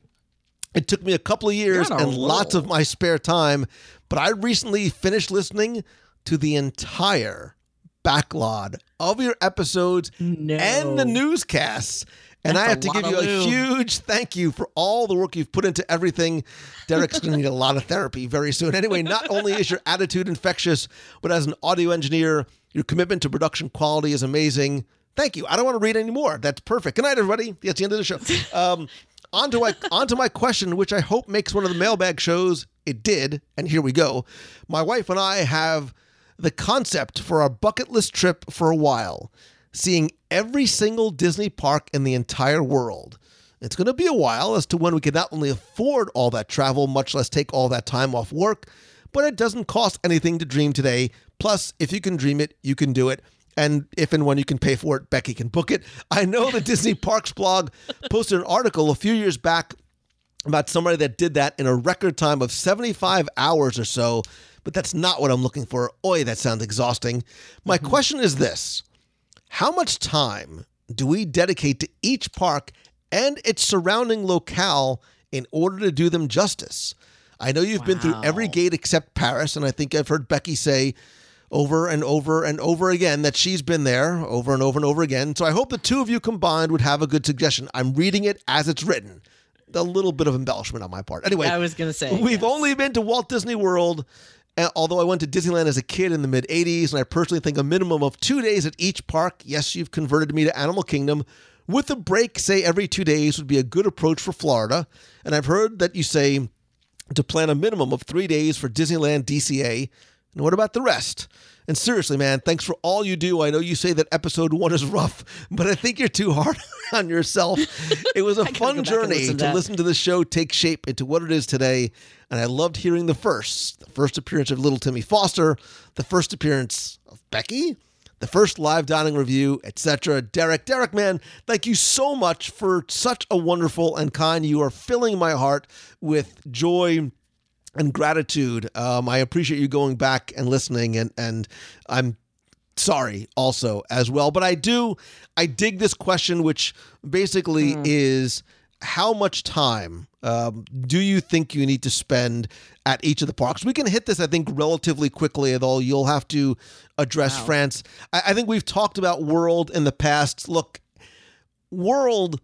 it took me a couple of years and lots of my spare time, but I recently finished listening to the entire backlog of your episodes No. and the newscasts. And I have to give you a huge thank you for all the work you've put into everything. Derek's going to need a lot of therapy very soon. Anyway, not only is your attitude infectious, but as an audio engineer, your commitment to production quality is amazing. Thank you. I don't want to read anymore. That's perfect. Good night, everybody. That's the end of the show. Um, on to my on to my question, which I hope makes one of the mailbag shows. It did, and here we go. My wife and I have the concept for our bucket list trip for a while, seeing every single Disney park in the entire world. It's going to be a while as to when we can not only afford all that travel, much less take all that time off work, but it doesn't cost anything to dream today. Plus, if you can dream it, you can do it. And if and when you can pay for it, Becky can book it. I know the Disney Parks blog posted an article a few years back about somebody that did that in a record time of 75 hours or so, but that's not what I'm looking for. Oi, that sounds exhausting. My mm-hmm. question is this How much time do we dedicate to each park and its surrounding locale in order to do them justice? I know you've been through every gate except Paris, and I think I've heard Becky say over and over and over again that she's been there over and over and over again. So I hope the two of you combined would have a good suggestion. I'm reading it as it's written. A little bit of embellishment on my part. Anyway, I was gonna say, we've yes. only been to Walt Disney World. Although I went to Disneyland as a kid in the mid 80s, and I personally think a minimum of two days at each park. Yes, you've converted me to Animal Kingdom. With a break, say every two days, would be a good approach for Florida. And I've heard that you say to plan a minimum of three days for Disneyland DCA. And what about the rest? And seriously, man, thanks for all you do. I know you say that episode one is rough, but I think you're too hard on yourself. It was a fun go back and journey listen to to listen to the show take shape into what it is today. And I loved hearing the first, the first appearance of little Timmy Foster, the first appearance of Becky, the first live dining review, etc. Derek, Derek, man, thank you so much for such a wonderful and kind. You are filling my heart with joy and gratitude. Um, I appreciate you going back and listening, and and I'm sorry also as well. But I do, I dig this question, which basically is how much time um, do you think you need to spend at each of the parks? We can hit this, I think, relatively quickly, although you'll have to address France. I, I think we've talked about World in the past. Look, World,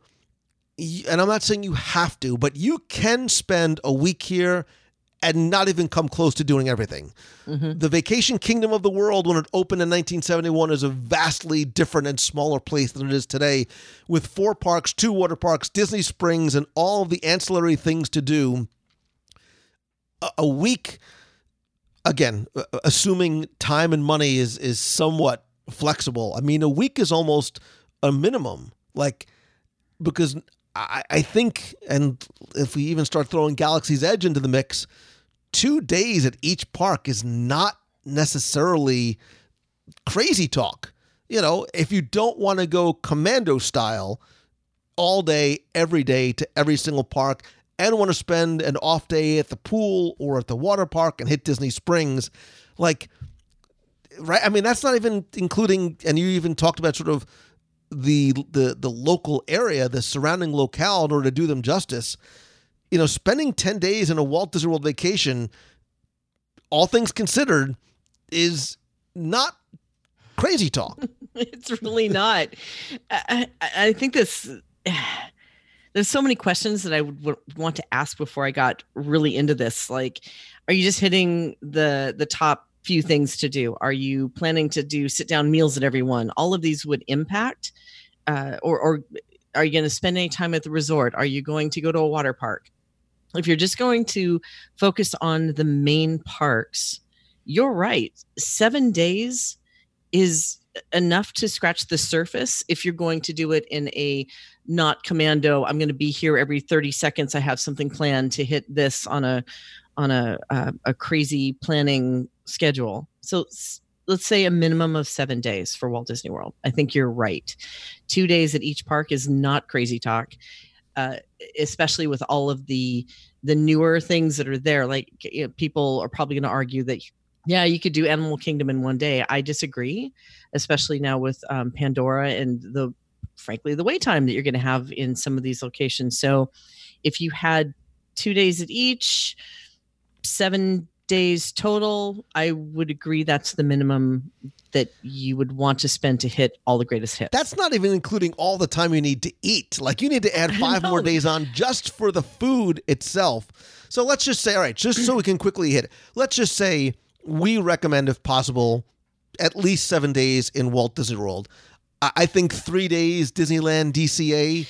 and I'm not saying you have to, but you can spend a week here and not even come close to doing everything. Mm-hmm. The Vacation Kingdom of the World, when it opened in 1971, is a vastly different and smaller place than it is today, with four parks, two water parks, Disney Springs, and all of the ancillary things to do. A, a week, again, assuming time and money is is somewhat flexible. I mean, a week is almost a minimum. Like because I, I think, and if we even start throwing Galaxy's Edge into the mix, two days at each park is not necessarily crazy talk. You know, if you don't want to go commando style all day, every day to every single park, and want to spend an off day at the pool or at the water park and hit Disney Springs, like, right? I mean, that's not even including, and you even talked about sort of the the the local area, the surrounding locale, in order to do them justice. You know, spending ten days in a Walt Disney World vacation, all things considered, is not crazy talk. it's really not. I, I, think this. There's so many questions that I would, want to ask before I got really into this. Like, are you just hitting the the top few things to do? Are you planning to do sit down meals at every one? All of these would impact, uh, or or are you going to spend any time at the resort? Are you going to go to a water park? If you're just going to focus on the main parks, you're right. Seven days is enough to scratch the surface if you're going to do it in a not commando i'm going to be here every 30 seconds i have something planned to hit this on a on a a crazy planning schedule. So let's say a minimum of 7 days for Walt Disney World. I think you're right. 2 days at each park is not crazy talk uh, especially with all of the the newer things that are there like you know, people are probably going to argue that yeah you could do animal kingdom in one day. I disagree especially now with um, pandora and the frankly the wait time that you're going to have in some of these locations. So if you had two days at each seven days total i would agree that's the minimum that you would want to spend to hit all the greatest hits That's not even including all the time you need to eat. Like you need to add five more days on just for the food itself. So let's just say, all right, just so we can quickly hit. it, Let's just say we recommend, if possible, at least seven days in Walt Disney World. I, I think three days Disneyland DCA.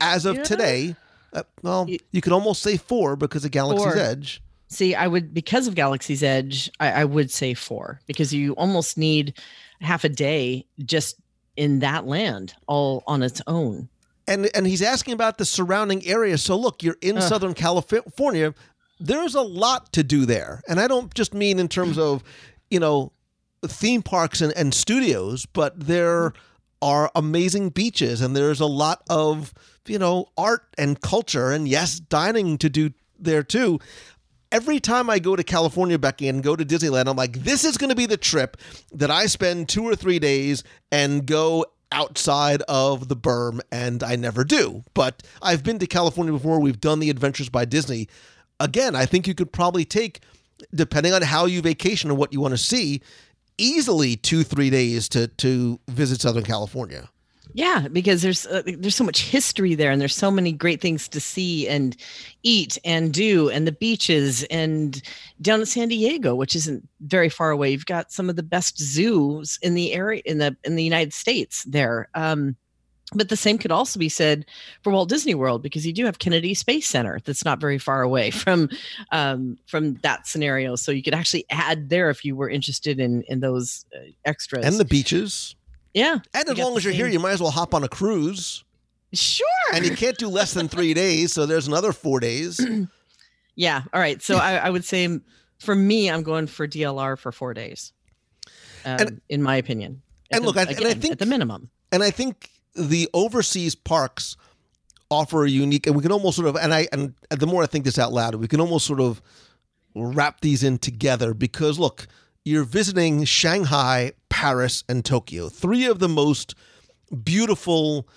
As of Yeah. today, uh, well, You- you could almost say four because of Galaxy's Four. Edge. See, I would because of Galaxy's Edge, I, I would say four because you almost need half a day just in that land all on its own. and and he's asking about the surrounding area. So look, you're in Ugh. Southern California. There's a lot to do there, and I don't just mean in terms of you know theme parks and, and studios, but there are amazing beaches, and there's a lot of you know art and culture, and yes, dining to do there too. Every time I go to California, Becky, and go to Disneyland, I'm like, this is going to be the trip that I spend two or three days and go outside of the berm, and I never do. But I've been to California before. We've done the Adventures by Disney. Again, I think you could probably take, depending on how you vacation and what you want to see, easily two, three days to to visit Southern California. Yeah, because there's uh, there's so much history there, and there's so many great things to see and eat and do, and the beaches, and down in San Diego, which isn't very far away. You've got some of the best zoos in the area in the in the United States there. Um, But the same could also be said for Walt Disney World because you do have Kennedy Space Center that's not very far away from um, from that scenario. So you could actually add there if you were interested in in those uh, extras and the beaches. Yeah. And as long as you're here, you might as well hop on a cruise. sure. And you can't do less than three days, so there's another four days. Yeah. All right. So I, I would say for me, I'm going for DLR for four days. Um, And- in my opinion. And the- look, I- and I again, think- at the minimum. and I think the overseas parks offer a unique, and we can almost sort of, and I, and the more I think this out loud, we can almost sort of wrap these in together because look, you're visiting Shanghai, Paris, and Tokyo, three of the most beautiful,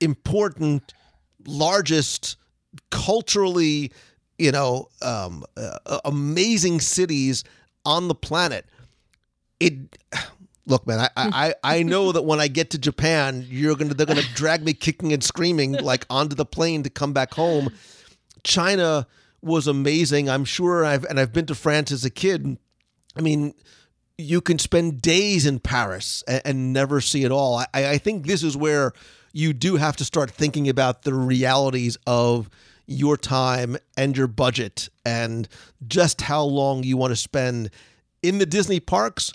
important, largest, culturally, you know, um, uh, amazing cities on the planet. It look, man, I, I I know that when I get to Japan, you're gonna they're gonna drag me kicking and screaming like onto the plane to come back home. China was amazing. I'm sure I've and I've been to France as a kid. I mean, you can spend days in Paris and, and never see it all. I, I think this is where you do have to start thinking about the realities of your time and your budget and just how long you want to spend in the Disney parks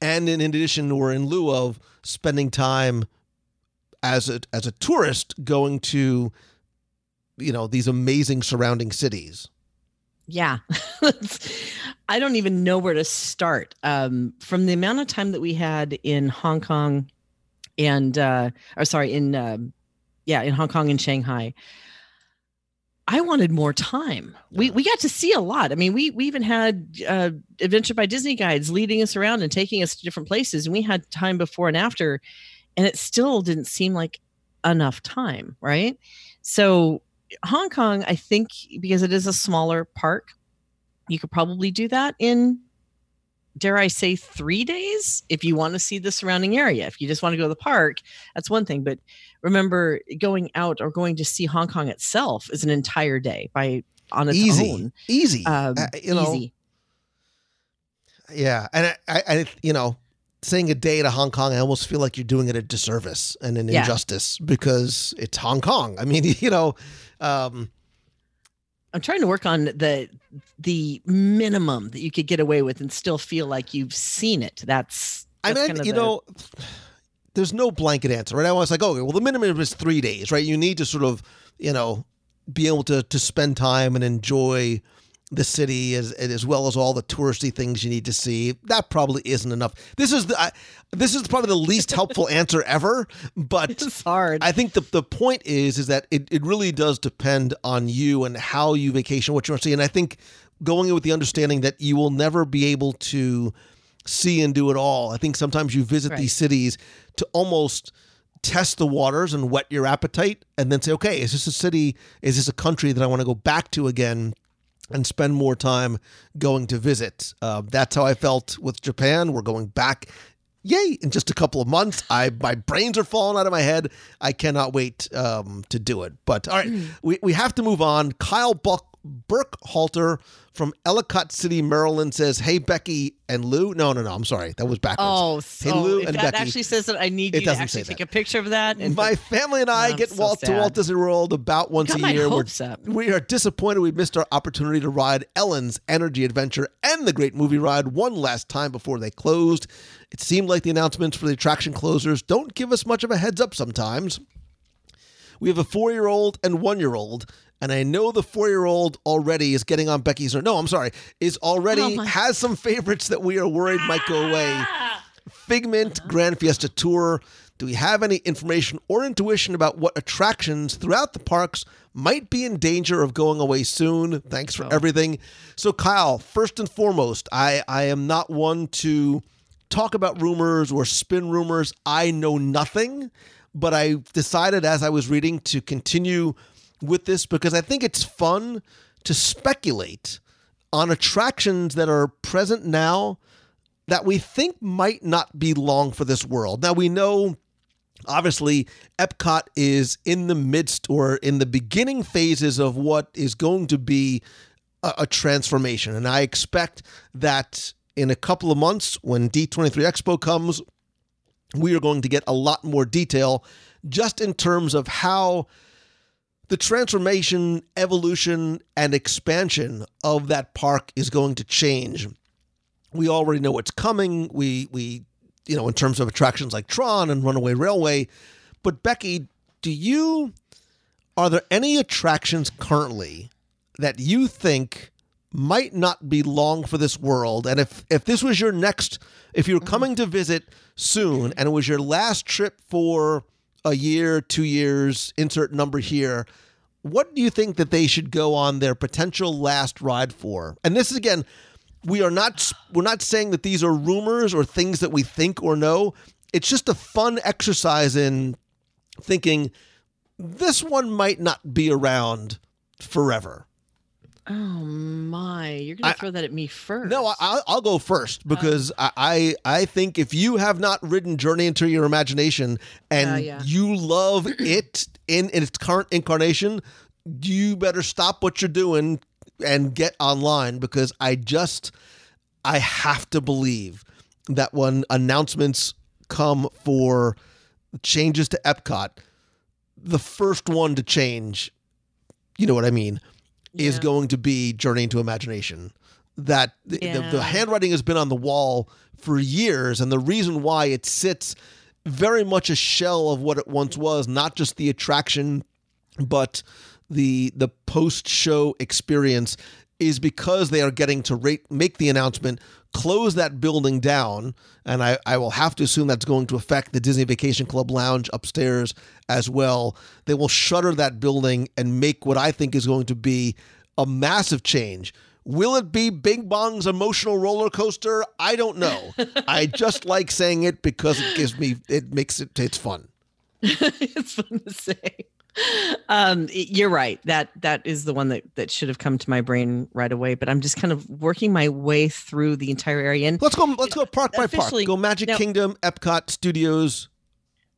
and in addition or in lieu of spending time as a as a tourist going to you know these amazing surrounding cities. Yeah. I don't even know where to start. Um, from the amount of time that we had in Hong Kong and, uh, or sorry, in, um, yeah, in Hong Kong and Shanghai, I wanted more time. We we got to see a lot. I mean, we we even had uh, Adventure by Disney guides leading us around and taking us to different places, and we had time before and after, and it still didn't seem like enough time, right? So Hong Kong, I think, because it is a smaller park, you could probably do that in, dare I say, three days if you want to see the surrounding area. If you just want to go to the park, that's one thing. But remember, going out or going to see Hong Kong itself is an entire day by on its easy, own. easy. Um, Uh, you know, easy. yeah, and I, I, I, you know, saying a day to Hong Kong, I almost feel like you're doing it a disservice and an Yeah. injustice because it's Hong Kong. I mean, you know, um, I'm trying to work on the the minimum that you could get away with and still feel like you've seen it. That's, I mean, kind of you the- know, there's no blanket answer, right? I was like, okay, well, the minimum is three days, right? You need to sort of, you know, be able to to spend time and enjoy the city as as well as all the touristy things you need to see. That probably isn't enough. This is the I, this is probably the least helpful answer ever, but it's hard. I think the the point is is that it, it really does depend on you and how you vacation, what you want to see. And I think going in with the understanding that you will never be able to see and do it all. I think sometimes you visit Right. these cities to almost test the waters and whet your appetite and then say, okay, is this a city, is this a country that I want to go back to again? And spend more time going to visit. Uh, that's how I felt with Japan. We're going back, yay! In just a couple of months, I my brains are falling out of my head. I cannot wait um, to do it. But all right, we we have to move on. Kyle Buck. Burkhalter from Ellicott City, Maryland says, "Hey Becky and Lou." No, no, no. I'm sorry, that was backwards. Oh, Hey, so Lou if and that Becky. actually says that I need It you to actually take a picture of that. And My family and I I'm get so Walt to sad. Walt Disney World about once got a year. We're- up. We are disappointed we missed our opportunity to ride Ellen's Energy Adventure and the Great Movie Ride one last time before they closed. It seemed like the announcements for the attraction closers don't give us much of a heads up sometimes. We have a four year old and one year old, and I know the four year old already is getting on Becky's. No, I'm sorry, is already Oh has some favorites that we are worried might go away. Ah! Figment Grand Fiesta Tour. Do we have any information or intuition about what attractions throughout the parks might be in danger of going away soon? Thanks for oh. everything. So, Kyle, first and foremost, I, I am not one to talk about rumors or spin rumors. I know nothing, but I decided as I was reading to continue with this because I think it's fun to speculate on attractions that are present now that we think might not be long for this world. Now we know obviously Epcot is in the midst or in the beginning phases of what is going to be a, a transformation and I expect that in a couple of months when D23 Expo comes we are going to get a lot more detail just in terms of how the transformation, evolution, and expansion of that park is going to change. We already know what's coming. We we you know in terms of attractions like Tron and Runaway Railway, but Becky, do you are there any attractions currently that you think might not be long for this world? And if if this was your next if you're mm-hmm. coming to visit soon and it was your last trip for a year, 2 years, insert number here, what do you think that they should go on their potential last ride for? And this is again, we are not we're not saying that these are rumors or things that we think or know. It's just a fun exercise in thinking this one might not be around forever. Oh my! You're gonna I- throw that at me first. No, I, I'll- I'll go first oh. because I, I I think if you have not ridden Journey into Your Imagination and Oh, yeah. you love it in, in its current incarnation, you better stop what you're doing and get online because I just I have to believe that when announcements come for changes to Epcot, the first one to change, you know what I mean, is going to be Journey into Imagination. That the, the, the handwriting has been on the wall for years, and the reason why it sits very much a shell of what it once was, not just the attraction, but the the post show experience is because they are getting to rate, make the announcement, close that building down, and I, I will have to assume that's going to affect the Disney Vacation Club lounge upstairs as well. They will shutter that building and make what I think is going to be a massive change. Will it be Bing Bong's emotional roller coaster? I don't know. I just like saying it because it gives me it makes it it's fun. it's fun to say. Um, you're right. That that is the one that that should have come to my brain right away. But I'm just kind of working my way through the entire area. And Let's go. Let's go park by park. Go Magic now- Kingdom, Epcot Studios.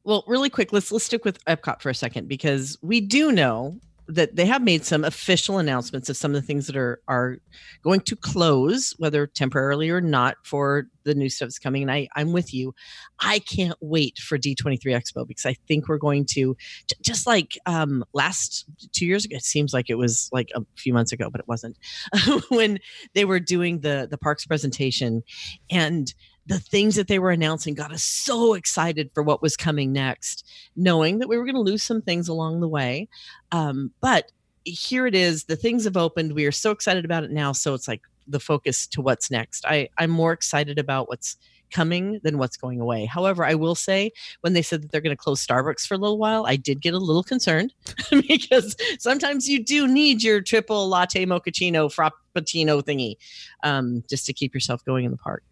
Well, really quick, let's let's stick with Epcot for a second because we do know that they have made some official announcements of some of the things that are are going to close, whether temporarily or not, for the new stuff that's coming. And I I'm with you. I can't wait for D23 Expo because I think we're going to just like um last two years ago. It seems like it was like a few months ago, but it wasn't when they were doing the the parks presentation and the things that they were announcing got us so excited for what was coming next, knowing that we were going to lose some things along the way. Um, but here it is. The things have opened. We are so excited about it now. So it's like the focus to what's next. I, I'm more excited about what's coming than what's going away. However, I will say when they said that they're going to close Starbucks for a little while, I did get a little concerned because sometimes you do need your triple latte mochaccino frappuccino thingy um, just to keep yourself going in the park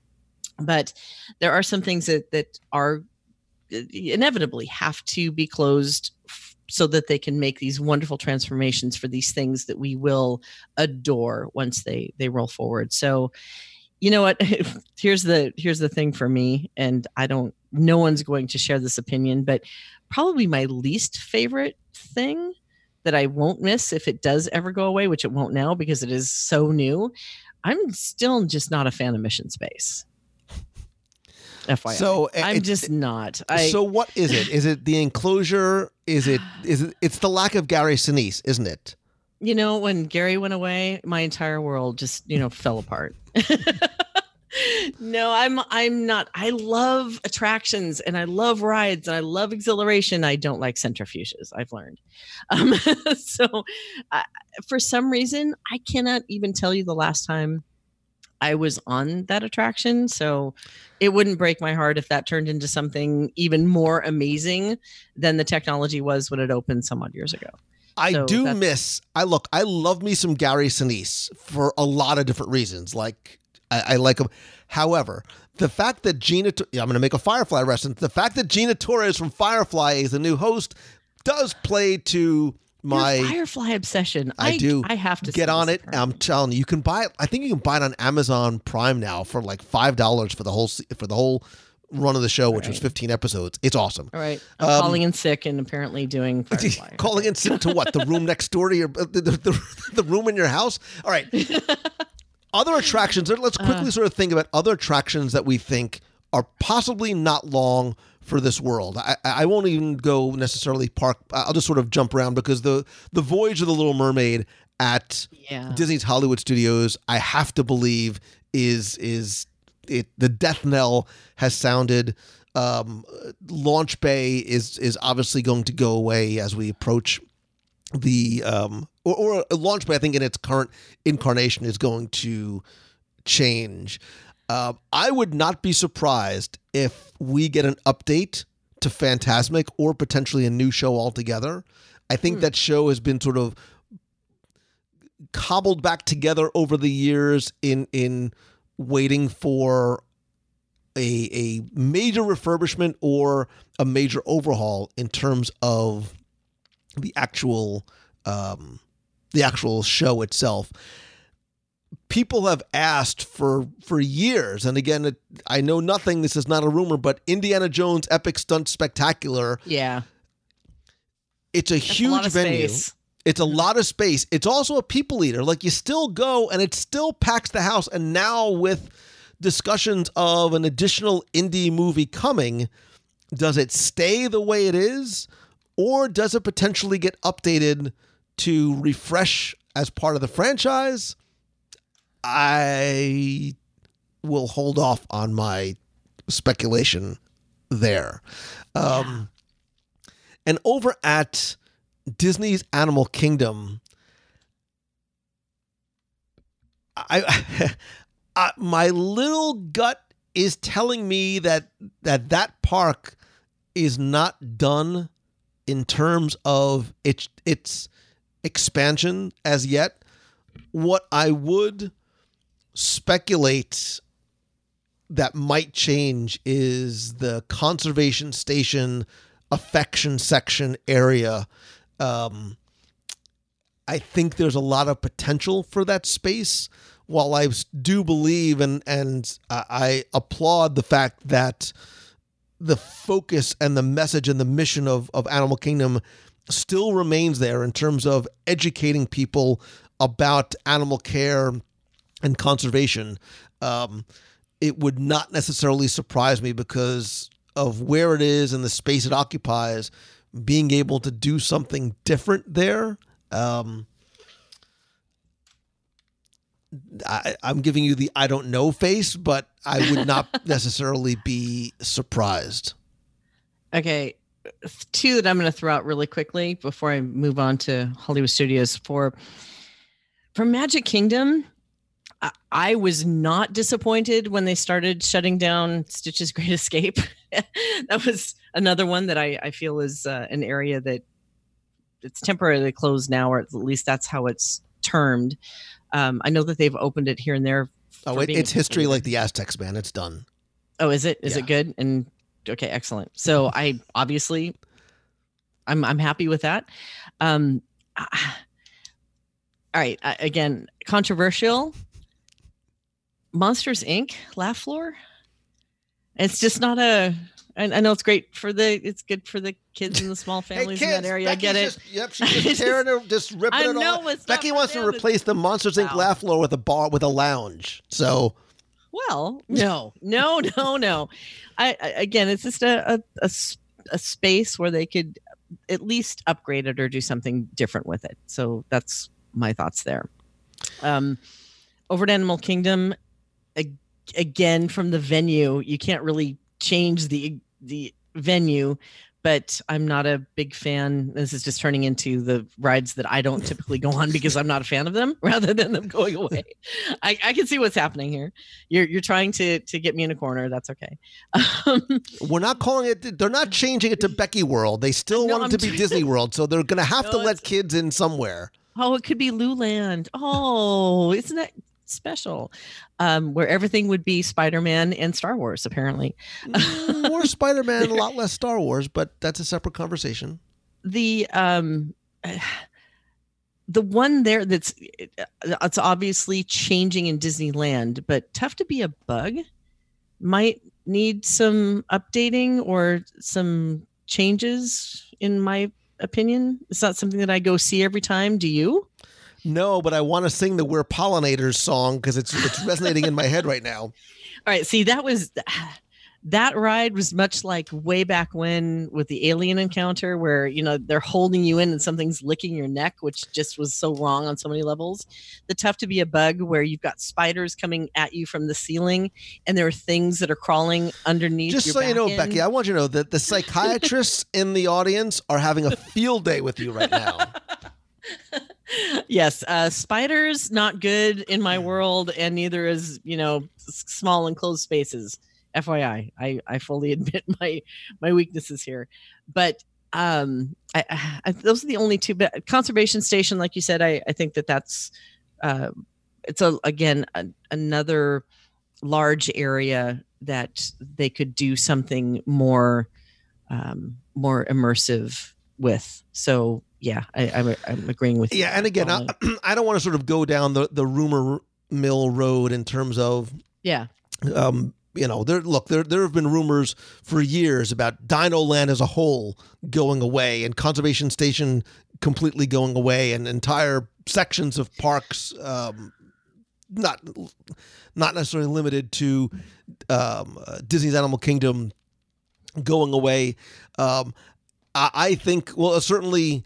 but there are some things that that are uh, inevitably have to be closed f- so that they can make these wonderful transformations for these things that we will adore once they they roll forward. So you know what? Here's the here's the thing for me and i don't no one's going to share this opinion but probably my least favorite thing that i won't miss if it does ever go away which it won't now because it is so new i'm still just not a fan of mission space FYI. So, uh, I'm just not. I so what is it? Is it the enclosure? Is it is it? It's the lack of Gary Sinise, isn't it? you know when Gary went away, my entire world just you know fell apart. no, I'm I'm not. I love attractions and I love rides and I love exhilaration. I don't like centrifuges. I've learned. Um, so, I, for some reason, I cannot even tell you the last time I was on that attraction. So it wouldn't break my heart if that turned into something even more amazing than the technology was when it opened some odd years ago. I So do miss. I look. I love me some Gary Sinise for a lot of different reasons. Like I, I like him. However, the fact that Gina, yeah, I'm going to make a Firefly reference. The fact that Gina Torres from Firefly is the new host does play to my. Your Firefly obsession. I, do. I have to get on it. I'm telling you, you can buy it. I think you can buy it on Amazon Prime now for like five dollars for the whole for the whole run of the show, which was 15 episodes. It's awesome. All right. I'm Um, calling in sick and apparently doing Firefly. Calling in sick to what? The room next door to your uh, the, the, the, the room in your house. All right. other attractions. Let's quickly Uh. sort of think about other attractions that we think are possibly not long for this world. I, I won't even go necessarily park. I'll just sort of jump around because the the Voyage of the Little Mermaid at Yeah. Disney's Hollywood Studios, I have to believe is is it the death knell has sounded. Um, Launch Bay is is obviously going to go away as we approach the um or, or Launch Bay. I think in its current incarnation is going to change. Uh, I would not be surprised if we get an update to Fantasmic or potentially a new show altogether. I think that show has been sort of cobbled back together over the years in in waiting for a a major refurbishment or a major overhaul in terms of the actual um, the actual show itself. People have asked for for years, and again, it, I know nothing. This is not a rumor, but Indiana Jones Epic Stunt Spectacular. Yeah. It's a That's huge of venue. space. It's a lot of space. It's also a people eater. Like you still go and it still packs the house. And now with discussions of an additional Indy movie coming, does it stay the way it is? Or does it potentially get updated to refresh as part of the franchise? I will hold off on my speculation there. Um, and over at Disney's Animal Kingdom, I, I my little gut is telling me that that that park is not done in terms of its its expansion as yet. What I would speculate that might change is the conservation station affection section area. Um, I think there's a lot of potential for that space. While I do believe and and I applaud the fact that the focus and the message and the mission of, of Animal Kingdom still remains there in terms of educating people about animal care and conservation. Um, it would not necessarily surprise me because of where it is and the space it occupies, being able to do something different there. Um, I, I'm giving you the I don't know face, but I would not necessarily be surprised. Okay, two that I'm going to throw out really quickly before I move on to Hollywood Studios. For for Magic Kingdom, I, was not disappointed when they started shutting down Stitch's Great Escape. that was another one that I, I feel is uh, an area that it's temporarily closed now, or at least that's how it's termed. Um, I know that they've opened it here and there. Oh, it, it's history like the Aztecs, man. It's done. Oh, is it? Is Yeah. it good? And okay, excellent. So I obviously, I'm I'm happy with that. Um, all right. Again, controversial. Monsters Inc. Laugh Floor. It's just not a. I, I know it's great for the. It's good for the kids and the small families in that area. I get it. Just, yep, she's just tearing it, just ripping I it know all. it's Becky wants to replace the Monsters Inc. Wow. laugh floor with a bar with a lounge. So Well, no, no, no, no. I, I again, it's just a a a space where they could at least upgrade it or do something different with it. So that's my thoughts there. Um, over at Animal Kingdom, again from the venue, you can't really change the the venue. But I'm not a big fan. This is just turning into the rides that I don't typically go on because I'm not a fan of them, rather than them going away. I, I can see what's happening here. You're you're trying to to get me in a corner. That's okay. Um, we're not calling it. They're not changing it to Becky World. They still No, want it to I'm be trying- Disney World. So they're going to have No, to let kids in somewhere. oh, it could be Luland. Oh, isn't that special? Um, where everything would be Spider Man and Star Wars, apparently. Mm, More Spider Man, a lot less Star Wars, but that's a separate conversation. the um the one there that's it's obviously changing in Disneyland, but tough to be a bug might need some updating or some changes in my opinion. It's not something that I go see every time. Do you? No, but I want to sing the "We're Pollinators" song because it's it's resonating in my head right now. All right, see that was that ride was much like way back when with the alien encounter where you know they're holding you in and something's licking your neck which just was so wrong on so many levels the tough to be a bug where you've got spiders coming at you from the ceiling and there are things that are crawling underneath Just so you know, end. Becky, I want you to know that the psychiatrists in the audience are having a field day with you right now. yes uh spiders not good in my world and neither is you know small enclosed spaces. Fyi i i fully admit my my weaknesses here. But um I, I those are the only two but conservation station like you said i i think that that's uh it's a again a, another large area that they could do something more um more immersive with. So yeah I, I'm, I'm agreeing with you Yeah, and again, I, I don't want to sort of go down the, the rumor mill road in terms of yeah um, you know, there look there there have been rumors for years about Dino Land as a whole going away and Conservation Station completely going away and entire sections of parks um, not not necessarily limited to um, uh, Disney's Animal Kingdom going away. Um, I, I think well certainly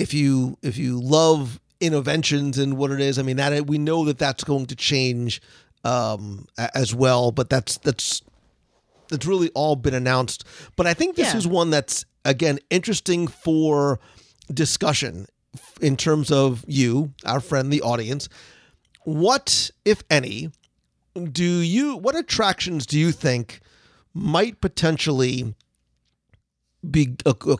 if you if you love interventions and what it is, I mean that we know that that's going to change um, as well. But that's that's that's really all been announced. But I think this Yeah. is one that's again interesting for discussion in terms of you, our friend, the audience. What, if any, do you? What attractions do you think might potentially be uh, uh,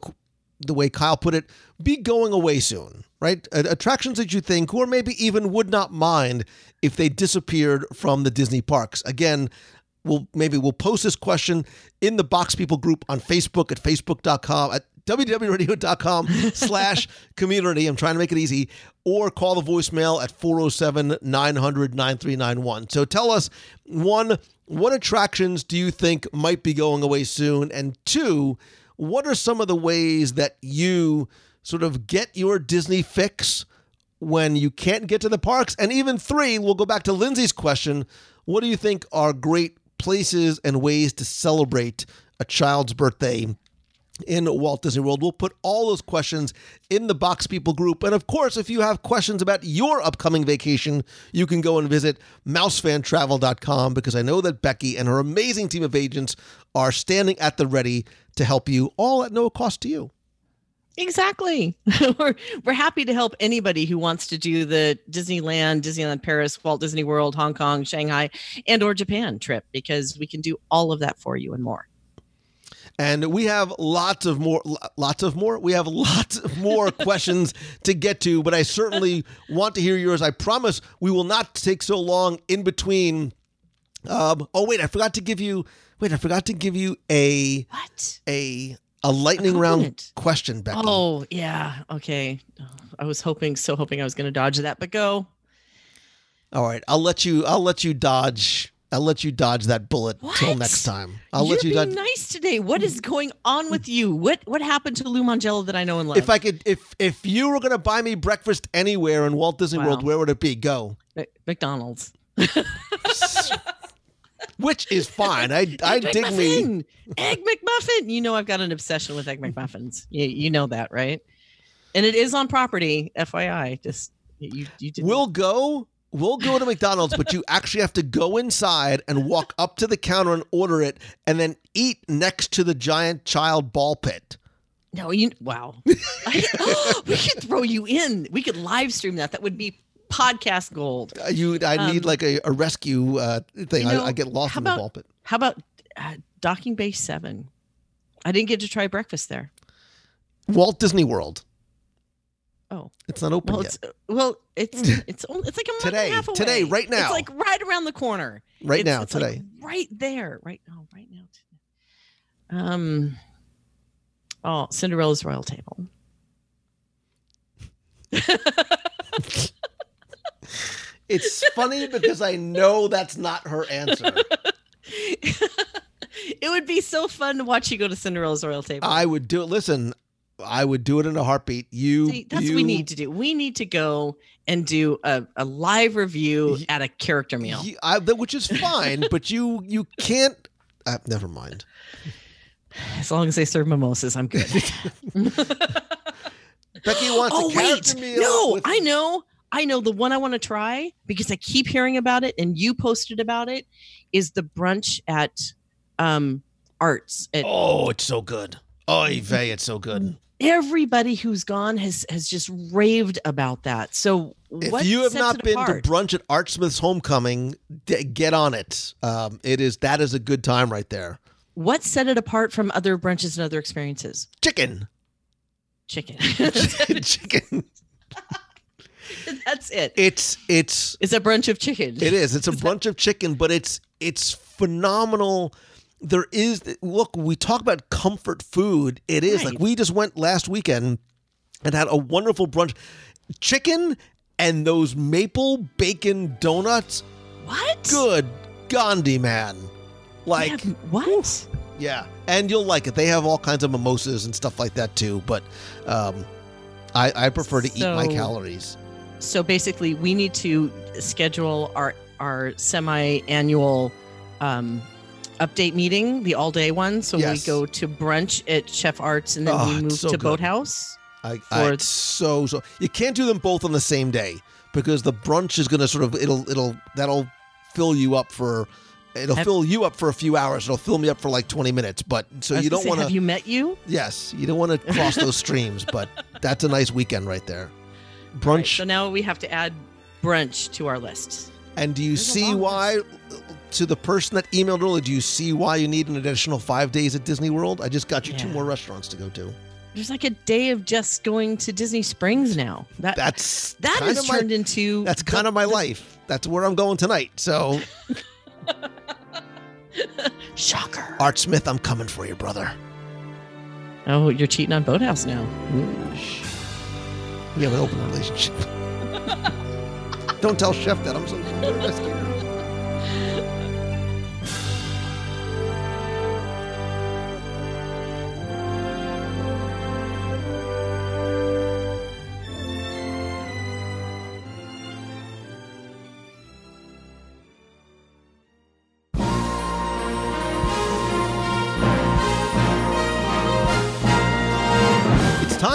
the way Kyle put it, be going away soon, right? Attractions that you think, or maybe even would not mind if they disappeared from the Disney parks. Again, we'll maybe we'll post this question in the Box People group on Facebook at facebook.com at wdwradio.com slash community. I'm trying to make it easy. Or call the voicemail at 407 900 9391. So tell us one, what attractions do you think might be going away soon? And two, what are some of the ways that you sort of get your Disney fix when you can't get to the parks? And even three, we'll go back to Lindsay's question. What do you think are great places and ways to celebrate a child's birthday in Walt Disney World. We'll put all those questions in the Box People group. And of course, if you have questions about your upcoming vacation, you can go and visit mousefantravel.com because I know that Becky and her amazing team of agents are standing at the ready to help you, all at no cost to you. Exactly. we're we're happy to help anybody who wants to do the Disneyland, Disneyland Paris, Walt Disney World, Hong Kong, Shanghai, and or Japan trip because we can do all of that for you and more. And we have lots of more, lots of more. We have lots of more questions to get to, but I certainly want to hear yours. I promise we will not take so long in between. Um, oh wait, I forgot to give you. Wait, I forgot to give you a What? a a lightning round question, Becky. Oh, yeah. Okay. I was hoping, so hoping I was going to dodge that, but go. All right, I'll let you. I'll let you dodge. I'll let you dodge that bullet till next time. I'll You're let you being dodge. nice today. What is going on with you? What what happened to Lou Mongello that I know and love? If I could, if if you were going to buy me breakfast anywhere in Walt Disney World, where would it be? Go. Mc- McDonald's. Which is fine. I I Egg dig me. Egg McMuffin. You know I've got an obsession with egg McMuffins. You, you know that, right? And it is on property, FYI. Just you you did We'll go. We'll go to McDonald's, but you actually have to go inside and walk up to the counter and order it, and then eat next to the giant child ball pit. No, you wow. I- we could throw you in. We could live stream that. That would be podcast gold. Uh, You, I need Um, like a, a rescue uh, thing. You know, I, I get lost in the about- ball pit. How about uh, Docking Bay 7? I didn't get to try breakfast there. Walt Disney World. Oh. It's not open Well, yet. it's uh, well, it's it's only it's like a month Today, and a half away. today, right now. It's like right around the corner. Right It's- now, it's like today. right there, right now, right now. Um. Oh, Cinderella's royal table. It's funny because I know that's not her answer. it would be so fun to watch you go to Cinderella's royal table. I would do it. Listen, I would do it in a heartbeat. You, See, that's what we need to do. We need to go and do a, a live review at a character meal. you- I, which is fine, but you you can't. Uh, never mind. As long as they serve mimosas, I'm good. Becky wants oh a character wait, meal. no, with- I know, I know. The one I want to try because I keep hearing about it, and you posted about it, is the brunch at um Arts. At Oh, it's so good. Oh, vey, it's so good. everybody who's gone has has just raved about that. So If you have not been apart? to brunch at Art Smith's homecoming, d- get on it. Um, it is that is a good time right there. what set it apart from other brunches and other experiences? Chicken, Chicken. chicken. That's it. It's it's It's a brunch of chicken. It is. It's a bunch of chicken, but it's it's phenomenal. There is look, we talk about comfort food. It is like we just went last weekend and had a wonderful brunch. Chicken and those maple bacon donuts. What? Good Gandhi man. Like have- what? yeah, and you'll like it. They have all kinds of mimosas and stuff like that too, but um I, I prefer to eat my calories. So basically, we need to schedule our our semi-annual um, update meeting, the all-day one. So Yes. we go to brunch at Chef Arts, and then Oh, we move so to good. Boathouse. I, I so so you can't do them both on the same day because the brunch is going to sort of it'll it'll that'll fill you up for it'll Have- fill you up for a few hours it'll fill me up for like 20 minutes but so you don't want Have to you met you? yes you don't want to cross those streams but that's a nice weekend right there Right, brunch so now we have to add brunch to our list. and do you there's see long why to the person that emailed earlier do you see why you need an additional five days at disney world i just got you two more restaurants to go to There's like a day of just going to Disney Springs now. That that's that kind has of my- turned into that's the- kind of my the- life that's where i'm going tonight so Shocker. Art Smith, I'm coming for you, brother. Oh, you're cheating on Boathouse now. We have an open relationship. Don't tell Chef that. I'm so I'm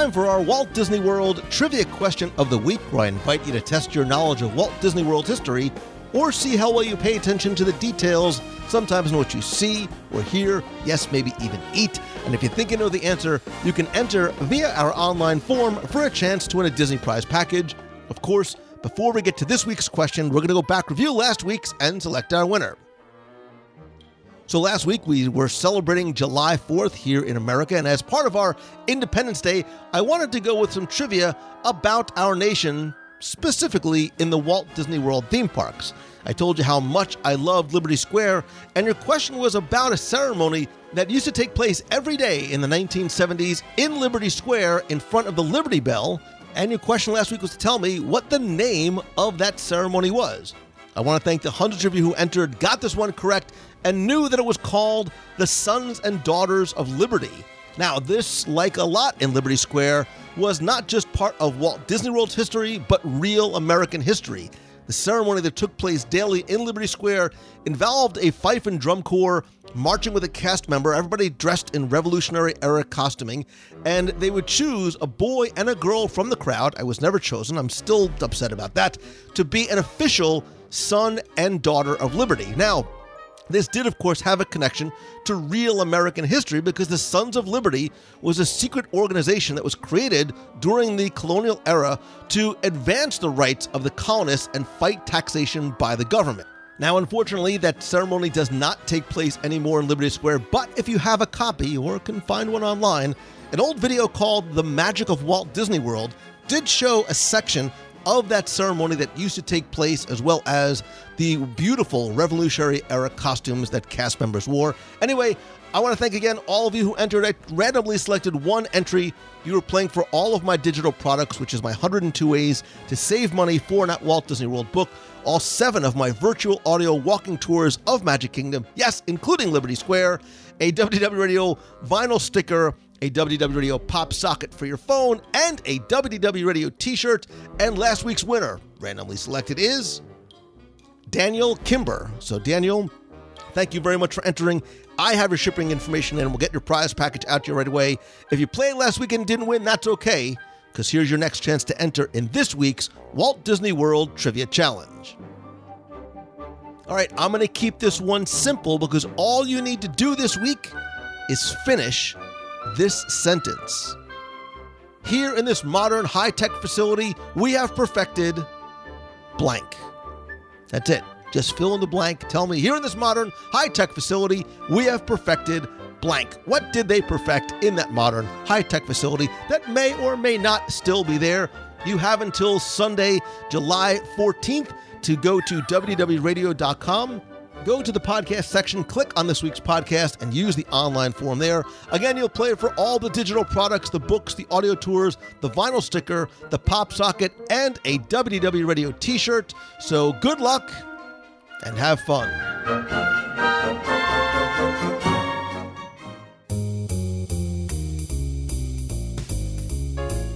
time for our Walt Disney World Trivia Question of the Week, where I invite you to test your knowledge of Walt Disney World history or see how well you pay attention to the details, sometimes in what you see or hear, yes, maybe even eat. And if you think you know the answer, you can enter via our online form for a chance to win a Disney Prize package. Of course, before we get to this week's question, we're going to go back, review last week's, and select our winner. So last week we were celebrating July 4th here in America, and as part of our Independence Day, I wanted to go with some trivia about our nation, specifically in the Walt Disney World theme parks. I told you how much I loved Liberty Square, and your question was about a ceremony that used to take place every day in the 1970s in Liberty Square in front of the Liberty Bell. And your question last week was to tell me what the name of that ceremony was. I want to thank the hundreds of you who entered, got this one correct, and knew that it was called the Sons and Daughters of Liberty. Now, this, like a lot in Liberty Square, was not just part of Walt Disney World's history, but real American history. The ceremony that took place daily in Liberty Square involved a fife and drum corps marching with a cast member, everybody dressed in Revolutionary era costuming, and they would choose a boy and a girl from the crowd. I was never chosen, I'm still upset about that, to be an official son and daughter of Liberty. Now, this did, of course, have a connection to real American history because the Sons of Liberty was a secret organization that was created during the colonial era to advance the rights of the colonists and fight taxation by the government. Now, unfortunately, that ceremony does not take place anymore in Liberty Square, but if you have a copy or can find one online, an old video called The Magic of Walt Disney World did show a section of that ceremony that used to take place, as well as the beautiful Revolutionary era costumes that cast members wore. Anyway, I want to thank again all of you who entered. I randomly selected one entry. You were playing for all of my digital products, which is my 102 ways to save money for an Walt Disney World book. All seven of my virtual audio walking tours of Magic Kingdom, yes, including Liberty Square, a WDW Radio vinyl sticker, a WDW Radio pop socket for your phone, and a WDW Radio t shirt. And last week's winner, randomly selected, is Daniel Kimber. So, Daniel, thank you very much for entering. I have your shipping information and we'll get your prize package out to you right away. If you played last week and didn't win, that's okay, because here's your next chance to enter in this week's Walt Disney World Trivia Challenge. All right, I'm going to keep this one simple because all you need to do this week is finish this sentence. Here in this modern high tech facility, we have perfected blank. That's it. Just fill in the blank. Tell me, here in this modern high tech facility, we have perfected blank. What did they perfect in that modern high tech facility that may or may not still be there? You have until Sunday, July 14th to go to wdwradio.com. Go to the podcast section, click on this week's podcast, and use the online form there. Again, you'll play for all the digital products, the books, the audio tours, the vinyl sticker, the pop socket, and a WDW Radio t shirt. So good luck and have fun.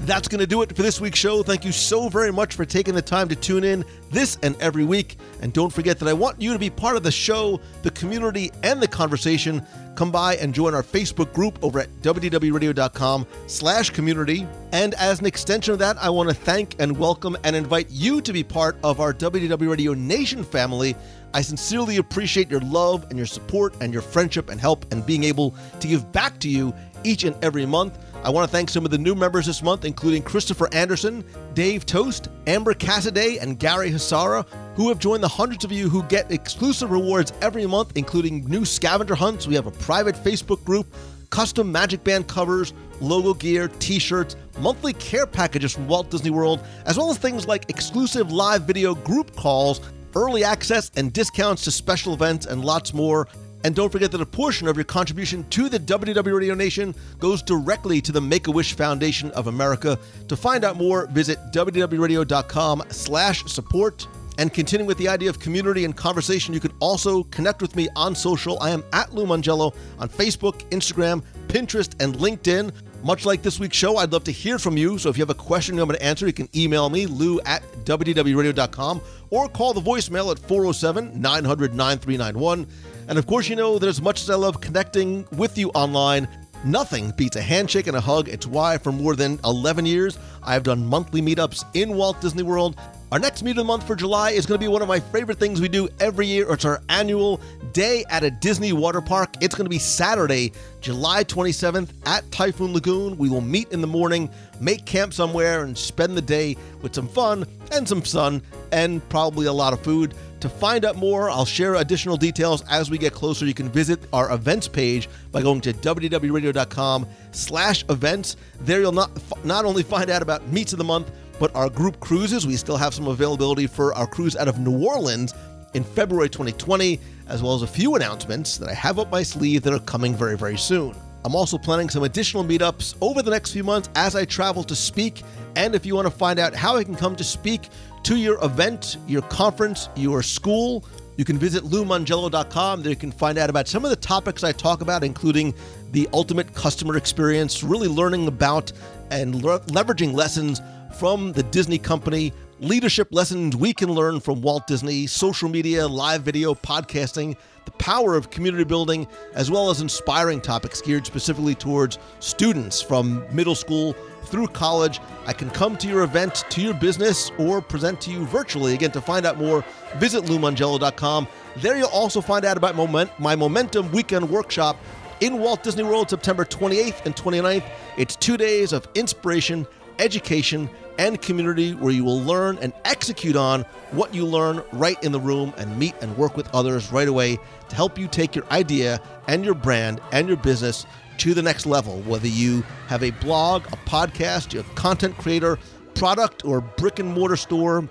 That's going to do it for this week's show. Thank you so very much for taking the time to tune in this and every week. And don't forget that I want you to be part of the show, the community, and the conversation. Come by and join our Facebook group over at wdwradio.com slash community. And as an extension of that, I want to thank and welcome and invite you to be part of our WDW Radio Nation family. I sincerely appreciate your love and your support and your friendship and help and being able to give back to you each and every month. I want to thank some of the new members this month, including Christopher Anderson, Dave Toast, Amber Cassaday, and Gary Hasara, who have joined the hundreds of you who get exclusive rewards every month, including new scavenger hunts. We have a private Facebook group, custom Magic Band covers, logo gear, t shirts, monthly care packages from Walt Disney World, as well as things like exclusive live video group calls, early access and discounts to special events, and lots more. And don't forget that a portion of your contribution to the WDW Radio Nation goes directly to the Make-A-Wish Foundation of America. To find out more, visit wdwradio.com slash support. And continuing with the idea of community and conversation, you can also connect with me on social. I am at Lou Mongello on Facebook, Instagram, Pinterest, and LinkedIn. Much like this week's show, I'd love to hear from you. So if you have a question you want me to answer, you can email me, lou at wdwradio.com, or call the voicemail at 407 900 9391. And of course, you know that as much as I love connecting with you online, nothing beats a handshake and a hug. It's why for more than 11 years, I've done monthly meetups in Walt Disney World. Our next meet of the month for July is going to be one of my favorite things we do every year. It's our annual day at a Disney water park. It's going to be Saturday, July 27th at Typhoon Lagoon. We will meet in the morning, make camp somewhere, and spend the day with some fun and some sun and probably a lot of food. To find out more, I'll share additional details as we get closer. You can visit our events page by going to wdwradio.com slash events. There you'll not, not only find out about meets of the month, but our group cruises. We still have some availability for our cruise out of New Orleans in February 2020, as well as a few announcements that I have up my sleeve that are coming very, very soon. I'm also planning some additional meetups over the next few months as I travel to speak. And if you want to find out how I can come to speak to your event, your conference, your school, you can visit loumongello.com. There you can find out about some of the topics I talk about, including the ultimate customer experience, really learning about and le- leveraging lessons from the Disney company, leadership lessons we can learn from Walt Disney, social media, live video, podcasting, the power of community building, as well as inspiring topics geared specifically towards students from middle school through college. I can come to your event, to your business, or present to you virtually. Again, to find out more, visit LouMongello.com. There you'll also find out about my Momentum Weekend Workshop in Walt Disney World, September 28th and 29th. It's two days of inspiration, education, and community where you will learn and execute on what you learn right in the room and meet and work with others right away to help you take your idea and your brand and your business to the next level. Whether you have a blog, a podcast, you're a content creator, product, or brick and mortar store,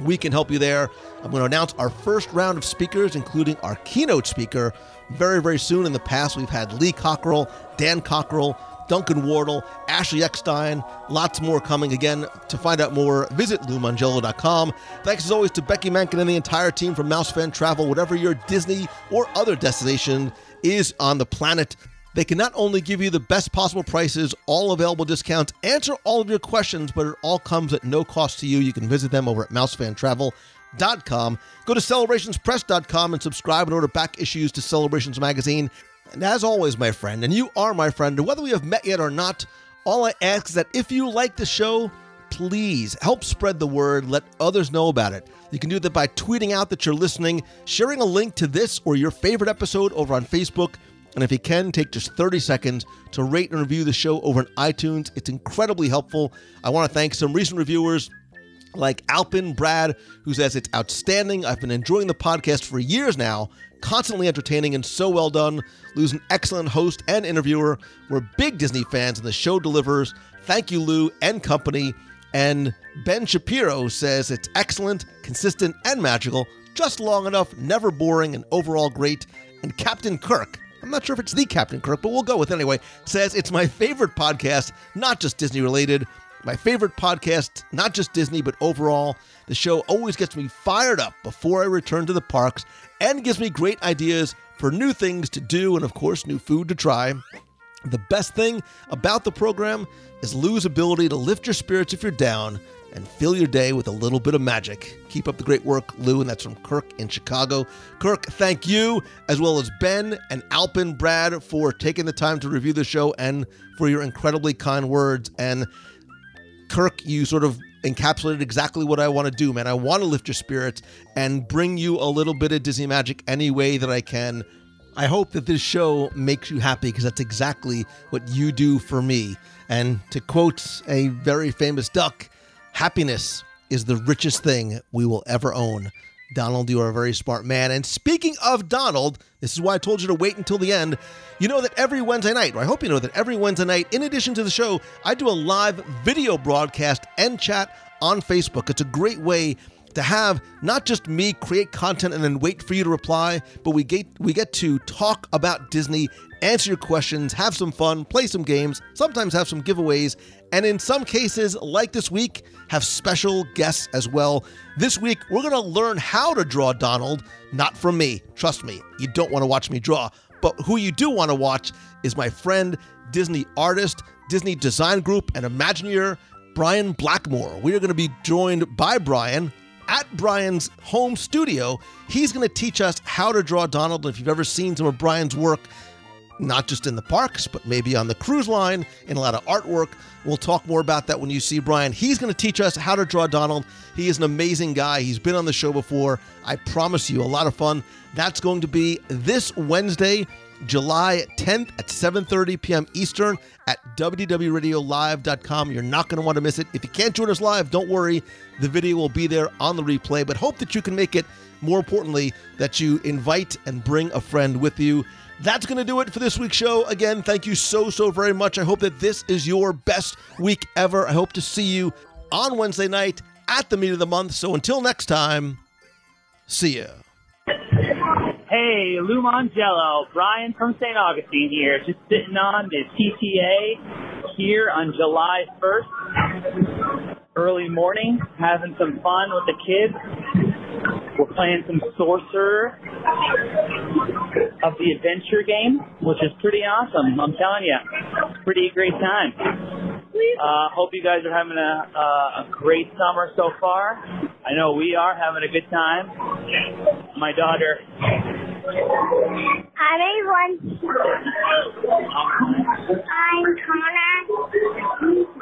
we can help you there. I'm going to announce our first round of speakers, including our keynote speaker, very, very soon. In the past, we've had Lee Cockerell, Dan Cockerell, Duncan Wardle, Ashley Eckstein, lots more coming. Again, to find out more, visit LouMongello.com. Thanks as always to Becky Mahnken and the entire team from Mouse Fan Travel, whatever your Disney or other destination is on the planet. They can not only give you the best possible prices, all available discounts, answer all of your questions, but it all comes at no cost to you. You can visit them over at mousefantravel.com. Go to celebrationspress.com and subscribe and order back issues to Celebrations Magazine. And as always, my friend, and you are my friend, whether we have met yet or not, all I ask is that if you like the show, please help spread the word, let others know about it. You can do that by tweeting out that you're listening, sharing a link to this or your favorite episode over on Facebook, and if you can, take just 30 seconds to rate and review the show over on iTunes. It's incredibly helpful. I want to thank some recent reviewers like Alpin Brad, who says it's outstanding. I've been enjoying the podcast for years now, constantly entertaining and so well done. Lou's an excellent host and interviewer. We're big Disney fans, and the show delivers. Thank you, Lou and company. And Ben Shapiro says it's excellent, consistent, and magical, just long enough, never boring, and overall great. And Captain Kirk, I'm not sure if it's the Captain Kirk, but we'll go with it anyway, says it's my favorite podcast, not just Disney related. My favorite podcast, not just Disney, but overall. The show always gets me fired up before I return to the parks and gives me great ideas for new things to do and, of course, new food to try. The best thing about the program is Lou's ability to lift your spirits if you're down and fill your day with a little bit of magic. Keep up the great work, Lou, and that's from Kirk in Chicago. Kirk, thank you, as well as Ben and Alpin Brad, for taking the time to review the show and for your incredibly kind words. And Kirk, you sort of encapsulated exactly what I want to do, man. I want to lift your spirits and bring you a little bit of Disney magic any way that I can. I hope that this show makes you happy because that's exactly what you do for me. And to quote a very famous duck, happiness is the richest thing we will ever own. Donald, you are a very smart man. And speaking of Donald, this is why I told you to wait until the end. You know that every Wednesday night, or I hope you know that every Wednesday night, in addition to the show, I do a live video broadcast and chat on Facebook. It's a great way to have not just me create content and then wait for you to reply, but we get we get to talk about Disney, answer your questions, have some fun, play some games, sometimes have some giveaways, and in some cases, like this week, have special guests as well. This week, we're going to learn how to draw Donald, not from me. Trust me, you don't want to watch me draw. But who you do want to watch is my friend, Disney artist, Disney Design Group, and Imagineer, Brian Blackmore. We are going to be joined by Brian at Brian's home studio. He's going to teach us how to draw Donald. And if you've ever seen some of Brian's work, not just in the parks, but maybe on the cruise line, in a lot of artwork. We'll talk more about that when you see Brian. He's going to teach us how to draw Donald. He is an amazing guy. He's been on the show before. I promise you, a lot of fun. That's going to be this Wednesday, July 10th at 7:30 p.m. Eastern at WDWRadioLIVE.com. You're not going to want to miss it. If you can't join us live, don't worry. The video will be there on the replay, but hope that you can make it. More importantly, that you invite and bring a friend with you. That's going to do it for this week's show. Again, thank you so, so very much. I hope that this is your best week ever. I hope to see you on Wednesday night at the meet of the month. So until next time, see ya. Hey, Lou Mongello, Brian from St. Augustine here, just sitting on the TTA here on July 1st. Early morning, having some fun with the kids. We're playing some Sorcerer of the Adventure game, which is pretty awesome. I'm telling you, pretty great time. Uh, hope you guys are having a, uh, a great summer so far. I know we are having a good time. My daughter Hi, everyone. I'm Connor.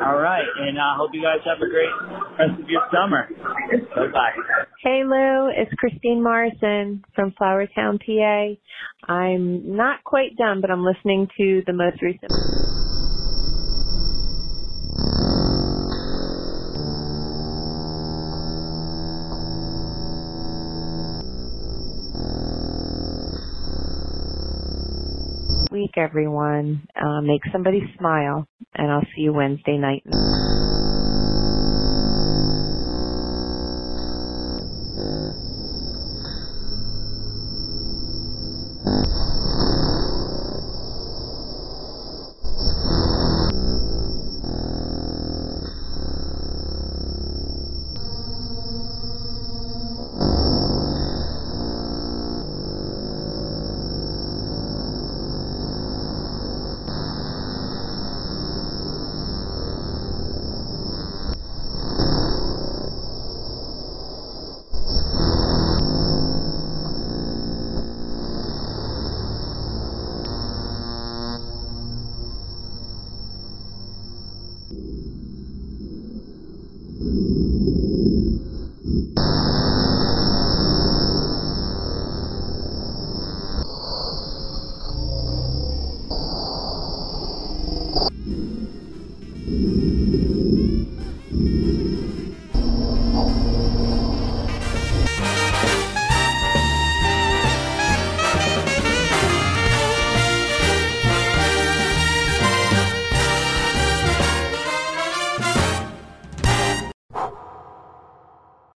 All right, and I uh, hope you guys have a great rest of your summer. Bye bye. Hey Lou, it's Christine Morrison from Flourtown, PA. I'm not quite done, but I'm listening to the most recent. Week, everyone. Uh, make somebody smile, and I'll see you Wednesday night.